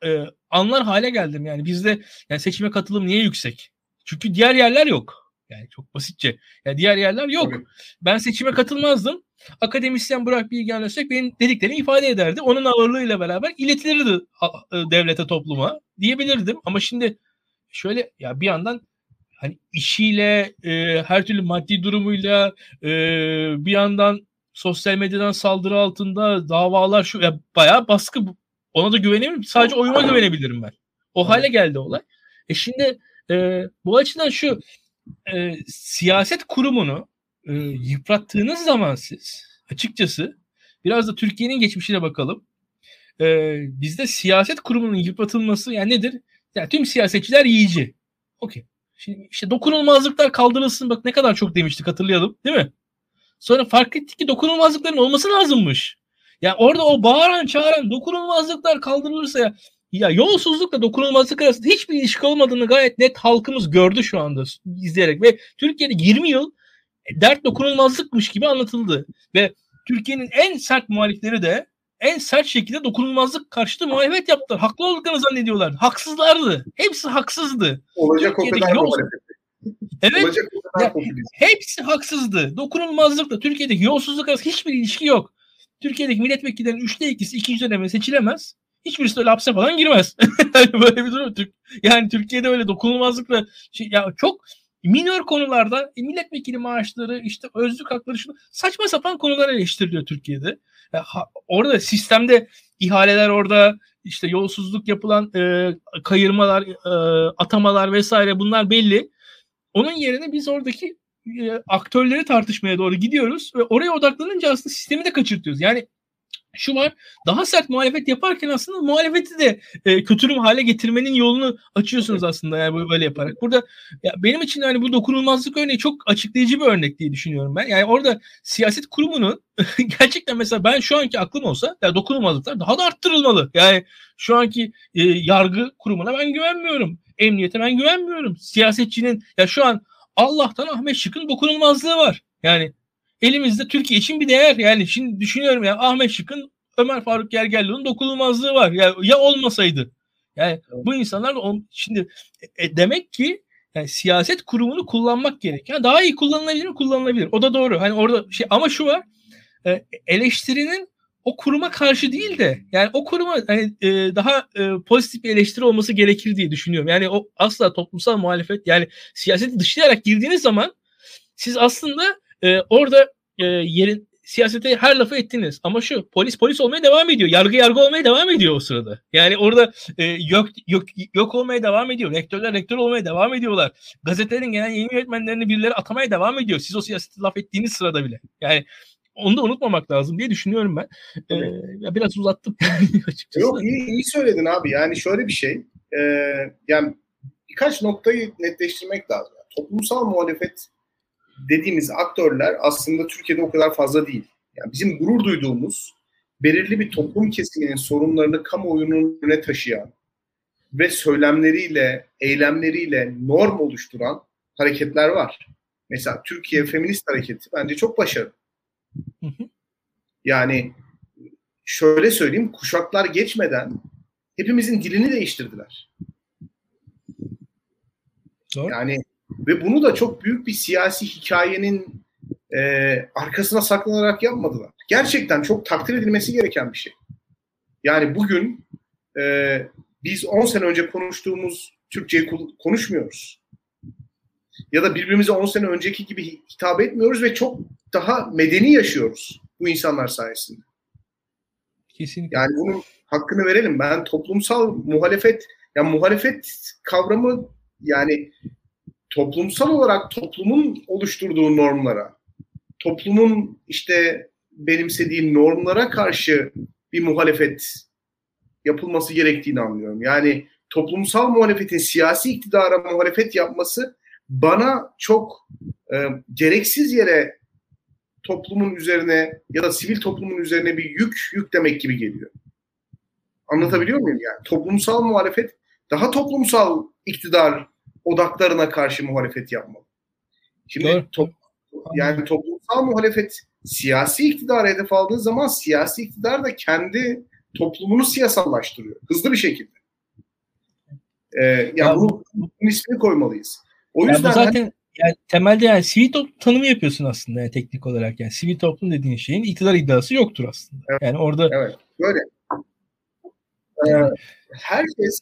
e, anlar hale geldim. Yani bizde yani seçime katılım niye yüksek? Çünkü diğer yerler yok. Yani çok basitçe. Yani diğer yerler yok. Tabii. Ben seçime katılmazdım akademisyen Burak Bilgen Öztürk benim dediklerimi ifade ederdi. Onun ağırlığıyla beraber iletilirdi e, devlete, topluma diyebilirdim. Ama şimdi şöyle ya bir yandan hani işiyle, e, her türlü maddi durumuyla e, bir yandan sosyal medyadan saldırı altında davalar şu ya bayağı baskı ona da güvenemiyorum. Sadece oyuma güvenebilirim ben. O hale geldi olay. E şimdi e, bu açıdan şu e, siyaset kurumunu e, yıprattığınız zaman siz açıkçası biraz da Türkiye'nin geçmişine bakalım. E, bizde siyaset kurumunun yıpratılması yani nedir? Yani tüm siyasetçiler yiyici. Okey. Şimdi işte dokunulmazlıklar kaldırılsın bak ne kadar çok demiştik hatırlayalım değil mi? Sonra fark ettik ki dokunulmazlıkların olması lazımmış. Ya orada o bağıran çağıran dokunulmazlıklar kaldırılırsa ya ya yolsuzlukla dokunulmazlık arasında hiçbir ilişki olmadığını gayet net halkımız gördü şu anda izleyerek ve Türkiye'de 20 yıl dert dokunulmazlıkmış gibi anlatıldı ve Türkiye'nin en sert muhalifleri de en sert şekilde dokunulmazlık karşıtı muhalefet yaptılar. Haklı olduklarını zannediyorlar. Haksızlardı. Hepsi haksızdı. Olacak Türkiye'de o kadar muhalefet. Evet. Olacak o kadar ya, hepsi haksızdı. Dokunulmazlıkla Türkiye'deki yolsuzluk arasında hiçbir ilişki yok. Türkiye'deki milletvekillerinin üçte ikisi ikinci dönemde seçilemez. Hiçbirisi öyle hapse falan girmez. böyle bir durum. Yani Türkiye'de öyle dokunulmazlıkla şey, ya çok minor konularda e, milletvekili maaşları işte özlük hakları şunu saçma sapan konular eleştiriliyor Türkiye'de. Ya, ha, orada sistemde ihaleler orada işte yolsuzluk yapılan e, kayırmalar, e, atamalar vesaire bunlar belli. Onun yerine biz oradaki e, aktörleri tartışmaya doğru gidiyoruz ve oraya odaklanınca aslında sistemi de kaçırtıyoruz. Yani şu var daha sert muhalefet yaparken aslında muhalefeti de e, kötürüm hale getirmenin yolunu açıyorsunuz aslında yani böyle yaparak. Burada ya benim için hani bu dokunulmazlık örneği çok açıklayıcı bir örnek diye düşünüyorum ben. Yani orada siyaset kurumunun gerçekten mesela ben şu anki aklım olsa ya dokunulmazlıklar daha da arttırılmalı. Yani şu anki e, yargı kurumuna ben güvenmiyorum. Emniyete ben güvenmiyorum. Siyasetçinin ya şu an Allah'tan Ahmet Şık'ın dokunulmazlığı var. Yani elimizde Türkiye için bir değer. Yani şimdi düşünüyorum ya Ahmet Şık'ın Ömer Faruk Gergerli'nin dokunulmazlığı var. Ya, ya olmasaydı. Yani evet. bu insanlar da on, şimdi e, e, demek ki yani siyaset kurumunu kullanmak gerek. Yani daha iyi kullanılabilir mi? Kullanılabilir. O da doğru. Hani orada şey ama şu var. E, eleştirinin o kuruma karşı değil de yani o kuruma hani e, daha e, pozitif bir eleştiri olması gerekir diye düşünüyorum. Yani o asla toplumsal muhalefet yani siyaseti dışlayarak girdiğiniz zaman siz aslında e, orada e, yerin siyasete her lafı ettiniz. Ama şu polis polis olmaya devam ediyor. Yargı yargı olmaya devam ediyor o sırada. Yani orada e, yok yok yok olmaya devam ediyor. Rektörler rektör olmaya devam ediyorlar. Gazetelerin genel yayın yönetmenlerini birileri atamaya devam ediyor. Siz o siyasete laf ettiğiniz sırada bile. Yani onu da unutmamak lazım diye düşünüyorum ben. Ee, ya biraz uzattım açıkçası. Yok iyi, iyi söyledin abi. Yani şöyle bir şey. E, yani birkaç noktayı netleştirmek lazım. Yani toplumsal muhalefet dediğimiz aktörler aslında Türkiye'de o kadar fazla değil. Yani bizim gurur duyduğumuz belirli bir toplum kesiminin sorunlarını kamuoyunun önüne taşıyan ve söylemleriyle, eylemleriyle norm oluşturan hareketler var. Mesela Türkiye Feminist Hareketi bence çok başarılı. Yani şöyle söyleyeyim, kuşaklar geçmeden hepimizin dilini değiştirdiler. Doğru. Yani ve bunu da çok büyük bir siyasi hikayenin e, arkasına saklanarak yapmadılar. Gerçekten çok takdir edilmesi gereken bir şey. Yani bugün e, biz 10 sene önce konuştuğumuz Türkçeyi konuşmuyoruz. Ya da birbirimize 10 sene önceki gibi hitap etmiyoruz ve çok daha medeni yaşıyoruz bu insanlar sayesinde. Kesinlikle. Yani bunun hakkını verelim. Ben toplumsal muhalefet, yani muhalefet kavramı yani toplumsal olarak toplumun oluşturduğu normlara, toplumun işte benimsediği normlara karşı bir muhalefet yapılması gerektiğini anlıyorum. Yani toplumsal muhalefetin siyasi iktidara muhalefet yapması bana çok e, gereksiz yere toplumun üzerine ya da sivil toplumun üzerine bir yük yüklemek gibi geliyor. Anlatabiliyor muyum yani? Toplumsal muhalefet daha toplumsal iktidar odaklarına karşı muhalefet yapmalı. Şimdi top, yani toplumsal muhalefet siyasi iktidar hedef aldığı zaman siyasi iktidar da kendi toplumunu siyasallaştırıyor. Hızlı bir şekilde. Ee, yani ya bu, bunun ismini koymalıyız. O yüzden zaten hani, yani temelde yani sivil toplum tanımı yapıyorsun aslında yani teknik olarak yani sivil toplum dediğin şeyin iktidar iddiası yoktur aslında. Evet, yani orada Evet. Böyle. Ee, herkes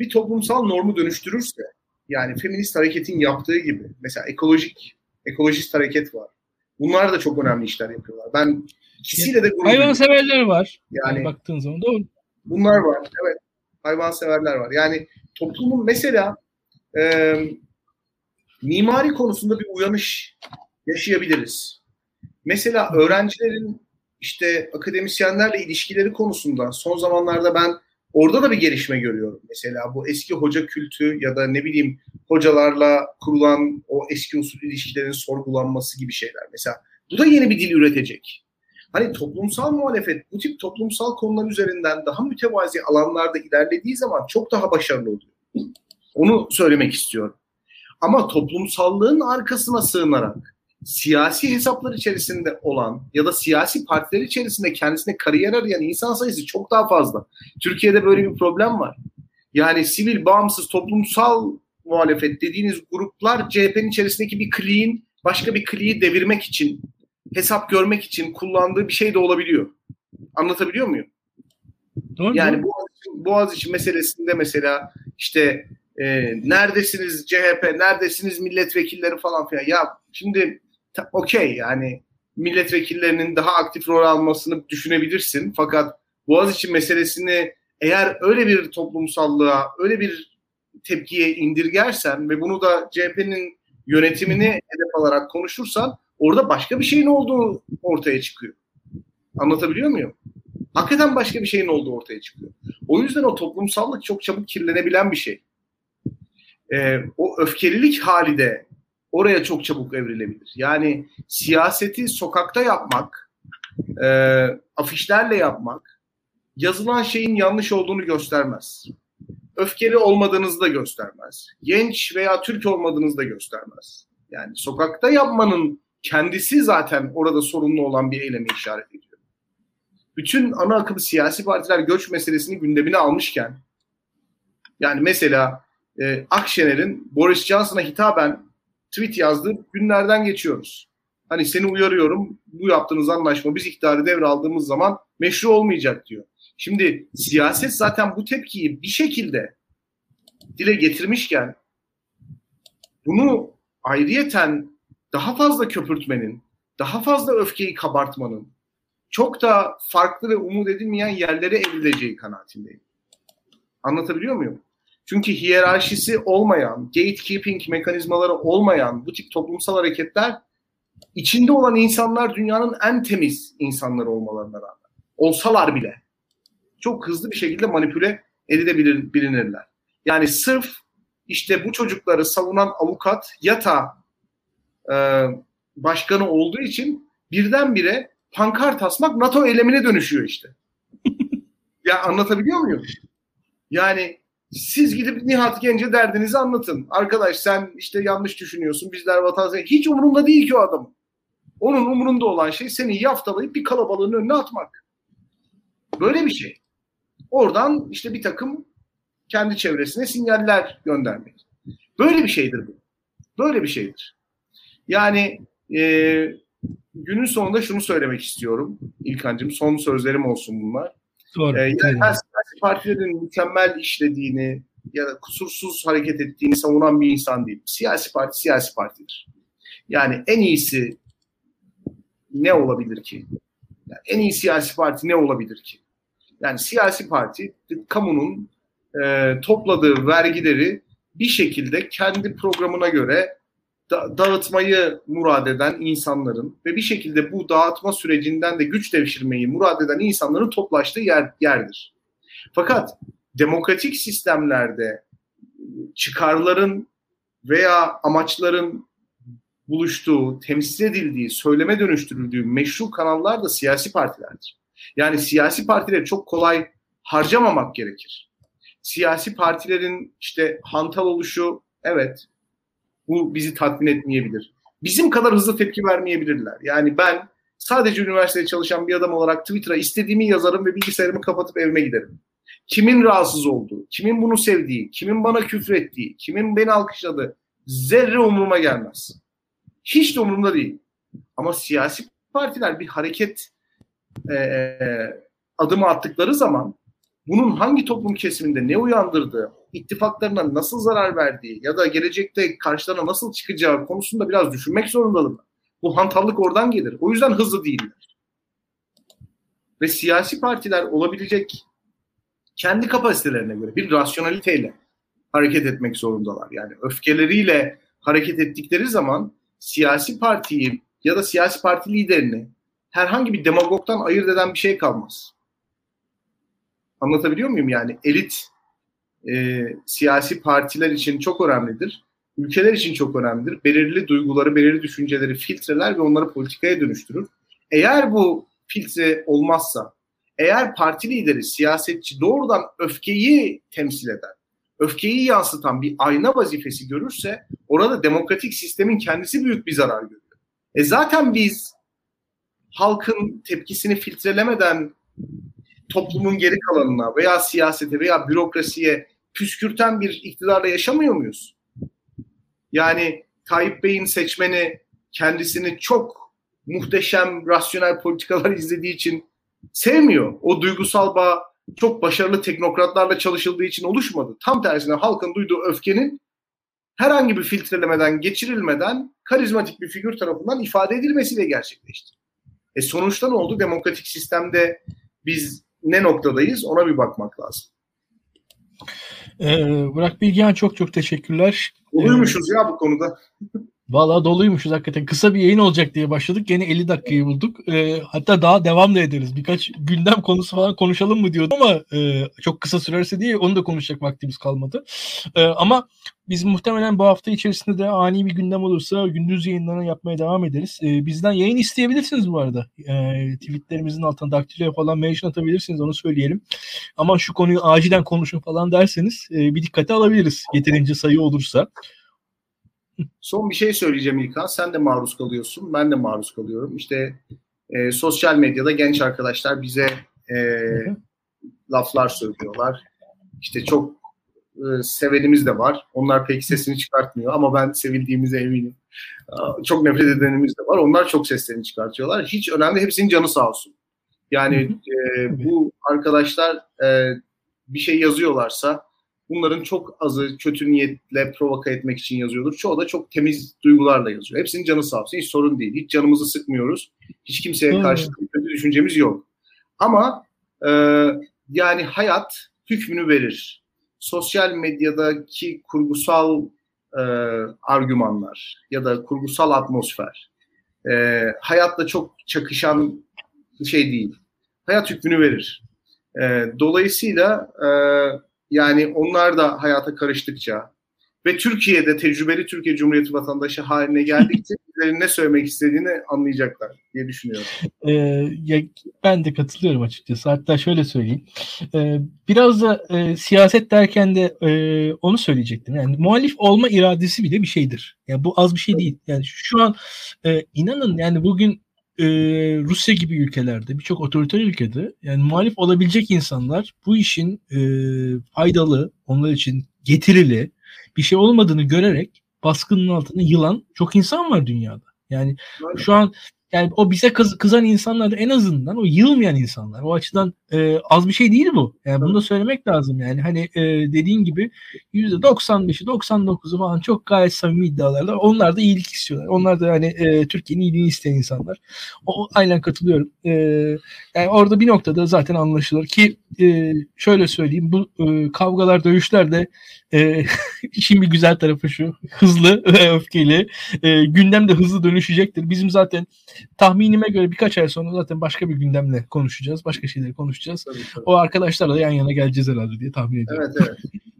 bir toplumsal normu dönüştürürse yani feminist hareketin yaptığı gibi mesela ekolojik ekolojist hareket var. Bunlar da çok önemli işler yapıyorlar. Ben ikisiyle de gurur severler var. Yani, yani baktığın zaman doğru. Bunlar var. Evet. hayvan severler var. Yani toplumun mesela e, mimari konusunda bir uyanış yaşayabiliriz. Mesela öğrencilerin işte akademisyenlerle ilişkileri konusunda son zamanlarda ben Orada da bir gelişme görüyorum. Mesela bu eski hoca kültü ya da ne bileyim hocalarla kurulan o eski usul ilişkilerin sorgulanması gibi şeyler. Mesela bu da yeni bir dil üretecek. Hani toplumsal muhalefet bu tip toplumsal konular üzerinden daha mütevazi alanlarda ilerlediği zaman çok daha başarılı oluyor. Onu söylemek istiyorum. Ama toplumsallığın arkasına sığınarak siyasi hesaplar içerisinde olan ya da siyasi partiler içerisinde kendisine kariyer arayan insan sayısı çok daha fazla. Türkiye'de böyle bir problem var. Yani sivil, bağımsız, toplumsal muhalefet dediğiniz gruplar CHP'nin içerisindeki bir kliğin başka bir kliği devirmek için, hesap görmek için kullandığı bir şey de olabiliyor. Anlatabiliyor muyum? Doğru, yani. Boğaziçi, Boğaziçi meselesinde mesela işte e, neredesiniz CHP, neredesiniz milletvekilleri falan filan. Ya şimdi okey yani milletvekillerinin daha aktif rol almasını düşünebilirsin. Fakat Boğaziçi meselesini eğer öyle bir toplumsallığa, öyle bir tepkiye indirgersen ve bunu da CHP'nin yönetimini hedef alarak konuşursan orada başka bir şeyin olduğu ortaya çıkıyor. Anlatabiliyor muyum? Hakikaten başka bir şeyin olduğu ortaya çıkıyor. O yüzden o toplumsallık çok çabuk kirlenebilen bir şey. Ee, o öfkelilik hali de oraya çok çabuk evrilebilir. Yani siyaseti sokakta yapmak, e, afişlerle yapmak yazılan şeyin yanlış olduğunu göstermez. Öfkeli olmadığınızı da göstermez. Genç veya Türk olmadığınızı da göstermez. Yani sokakta yapmanın kendisi zaten orada sorunlu olan bir eylemi işaret ediyor. Bütün ana akım siyasi partiler göç meselesini gündemine almışken yani mesela e, Akşener'in Boris Johnson'a hitaben tweet yazdığı günlerden geçiyoruz. Hani seni uyarıyorum bu yaptığınız anlaşma biz iktidarı devraldığımız zaman meşru olmayacak diyor. Şimdi siyaset zaten bu tepkiyi bir şekilde dile getirmişken bunu ayrıyeten daha fazla köpürtmenin, daha fazla öfkeyi kabartmanın çok da farklı ve umut edilmeyen yerlere evrileceği kanaatindeyim. Anlatabiliyor muyum? Çünkü hiyerarşisi olmayan, gatekeeping mekanizmaları olmayan bu tip toplumsal hareketler içinde olan insanlar dünyanın en temiz insanları olmalarına rağmen. Olsalar bile çok hızlı bir şekilde manipüle edilebilir bilinirler. Yani sırf işte bu çocukları savunan avukat yata e, başkanı olduğu için birdenbire pankart asmak NATO eylemine dönüşüyor işte. ya anlatabiliyor muyum? Yani siz gidip Nihat Gence derdinizi anlatın. Arkadaş sen işte yanlış düşünüyorsun. Bizler vatandaş. Hiç umurunda değil ki o adam. Onun umurunda olan şey seni yaftalayıp bir kalabalığın önüne atmak. Böyle bir şey. Oradan işte bir takım kendi çevresine sinyaller göndermek. Böyle bir şeydir bu. Böyle bir şeydir. Yani e, günün sonunda şunu söylemek istiyorum İlkan'cığım. Son sözlerim olsun bunlar. Doğru. Ee, yani partilerin mükemmel işlediğini ya da kusursuz hareket ettiğini savunan bir insan değil. Siyasi parti siyasi partidir. Yani en iyisi ne olabilir ki? Yani en iyi siyasi parti ne olabilir ki? Yani siyasi parti kamunun e, topladığı vergileri bir şekilde kendi programına göre da, dağıtmayı murad eden insanların ve bir şekilde bu dağıtma sürecinden de güç devşirmeyi murad eden insanların toplaştığı yer, yerdir. Fakat demokratik sistemlerde çıkarların veya amaçların buluştuğu, temsil edildiği, söyleme dönüştürüldüğü meşru kanallar da siyasi partilerdir. Yani siyasi partileri çok kolay harcamamak gerekir. Siyasi partilerin işte hantal oluşu evet bu bizi tatmin etmeyebilir. Bizim kadar hızlı tepki vermeyebilirler. Yani ben sadece üniversitede çalışan bir adam olarak Twitter'a istediğimi yazarım ve bilgisayarımı kapatıp evime giderim. Kimin rahatsız olduğu, kimin bunu sevdiği, kimin bana küfür ettiği, kimin beni alkışladığı zerre umuruma gelmez. Hiç de umurumda değil. Ama siyasi partiler bir hareket e, adımı attıkları zaman bunun hangi toplum kesiminde ne uyandırdığı, ittifaklarına nasıl zarar verdiği ya da gelecekte karşılarına nasıl çıkacağı konusunda biraz düşünmek zorundalar. Bu hantallık oradan gelir. O yüzden hızlı değiller. Ve siyasi partiler olabilecek kendi kapasitelerine göre bir rasyonaliteyle hareket etmek zorundalar. Yani öfkeleriyle hareket ettikleri zaman siyasi partiyi ya da siyasi parti liderini herhangi bir demagogdan ayırt eden bir şey kalmaz. Anlatabiliyor muyum yani? Elit e, siyasi partiler için çok önemlidir. Ülkeler için çok önemlidir. Belirli duyguları, belirli düşünceleri filtreler ve onları politikaya dönüştürür. Eğer bu filtre olmazsa, eğer parti lideri, siyasetçi doğrudan öfkeyi temsil eden, öfkeyi yansıtan bir ayna vazifesi görürse orada demokratik sistemin kendisi büyük bir zarar görüyor. E zaten biz halkın tepkisini filtrelemeden toplumun geri kalanına veya siyasete veya bürokrasiye püskürten bir iktidarla yaşamıyor muyuz? Yani Tayyip Bey'in seçmeni kendisini çok muhteşem rasyonel politikalar izlediği için sevmiyor. O duygusal bağ çok başarılı teknokratlarla çalışıldığı için oluşmadı. Tam tersine halkın duyduğu öfkenin herhangi bir filtrelemeden, geçirilmeden karizmatik bir figür tarafından ifade edilmesiyle gerçekleşti. E sonuçta ne oldu? Demokratik sistemde biz ne noktadayız ona bir bakmak lazım. Ee, Burak Bilgehan çok çok teşekkürler. Oluymuşuz ee, ya bu konuda. Valla doluymuşuz hakikaten. Kısa bir yayın olacak diye başladık. Gene 50 dakikayı bulduk. E, hatta daha devam da ederiz. Birkaç gündem konusu falan konuşalım mı diyordum ama e, çok kısa sürerse diye onu da konuşacak vaktimiz kalmadı. E, ama biz muhtemelen bu hafta içerisinde de ani bir gündem olursa gündüz yayınlarını yapmaya devam ederiz. E, bizden yayın isteyebilirsiniz bu arada. E, tweetlerimizin altına daktiloya falan mention atabilirsiniz onu söyleyelim. Ama şu konuyu acilen konuşun falan derseniz e, bir dikkate alabiliriz. Yeterince sayı olursa. Son bir şey söyleyeceğim İlkan. Sen de maruz kalıyorsun. Ben de maruz kalıyorum. İşte e, sosyal medyada genç arkadaşlar bize e, laflar söylüyorlar. İşte çok e, sevenimiz de var. Onlar pek sesini çıkartmıyor ama ben sevildiğimize eminim. Çok nefret edenimiz de var. Onlar çok seslerini çıkartıyorlar. Hiç önemli. Hepsinin canı sağ olsun. Yani e, bu arkadaşlar e, bir şey yazıyorlarsa Bunların çok azı kötü niyetle provoka etmek için yazıyordur. Çoğu da çok temiz duygularla yazıyor. Hepsinin canı sağ olsun. Hiç sorun değil. Hiç canımızı sıkmıyoruz. Hiç kimseye karşı kötü düşüncemiz yok. Ama e, yani hayat hükmünü verir. Sosyal medyadaki kurgusal e, argümanlar ya da kurgusal atmosfer e, hayatla çok çakışan şey değil. Hayat hükmünü verir. E, dolayısıyla e, yani onlar da hayata karıştıkça ve Türkiye'de tecrübeli Türkiye Cumhuriyeti vatandaşı haline geldikçe ne söylemek istediğini anlayacaklar diye düşünüyorum. Ee, ya, ben de katılıyorum açıkçası. Hatta şöyle söyleyeyim. Ee, biraz da e, siyaset derken de e, onu söyleyecektim. Yani muhalif olma iradesi bile bir şeydir. Yani bu az bir şey değil. Yani şu an e, inanın yani bugün e, Rusya gibi ülkelerde, birçok otoriter ülkede yani muhalif olabilecek insanlar bu işin e, faydalı, onlar için getirili bir şey olmadığını görerek baskının altına yılan çok insan var dünyada. Yani Aynen. şu an yani o bize kız, kızan insanlar en azından o yılmayan insanlar. O açıdan e, az bir şey değil bu. Yani bunu da söylemek lazım. Yani hani e, dediğin gibi %95'i 99'u falan çok gayet samimi iddialarla. Onlar da iyilik istiyorlar. Onlar da hani e, Türkiye'nin iyiliğini isteyen insanlar. O, aynen katılıyorum. E, yani orada bir noktada zaten anlaşılır ki e, şöyle söyleyeyim bu e, kavgalar dövüşler de e, işin bir güzel tarafı şu. Hızlı ve öfkeli. E, gündem de hızlı dönüşecektir. Bizim zaten tahminime göre birkaç ay sonra zaten başka bir gündemle konuşacağız. Başka şeyleri konuşacağız. Tabii, tabii. O arkadaşlarla yan yana geleceğiz herhalde diye tahmin ediyorum. Evet evet.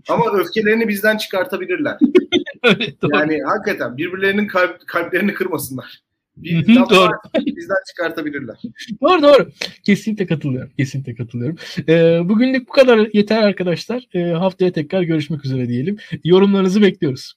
Ama öfkelerini bizden çıkartabilirler. evet, yani hakikaten birbirlerinin kalp, kalplerini kırmasınlar. Bir doğru. bizden çıkartabilirler. doğru doğru. Kesinlikle katılıyorum. Kesinlikle katılıyorum. Ee, bugünlük bu kadar yeter arkadaşlar. Ee, haftaya tekrar görüşmek üzere diyelim. Yorumlarınızı bekliyoruz.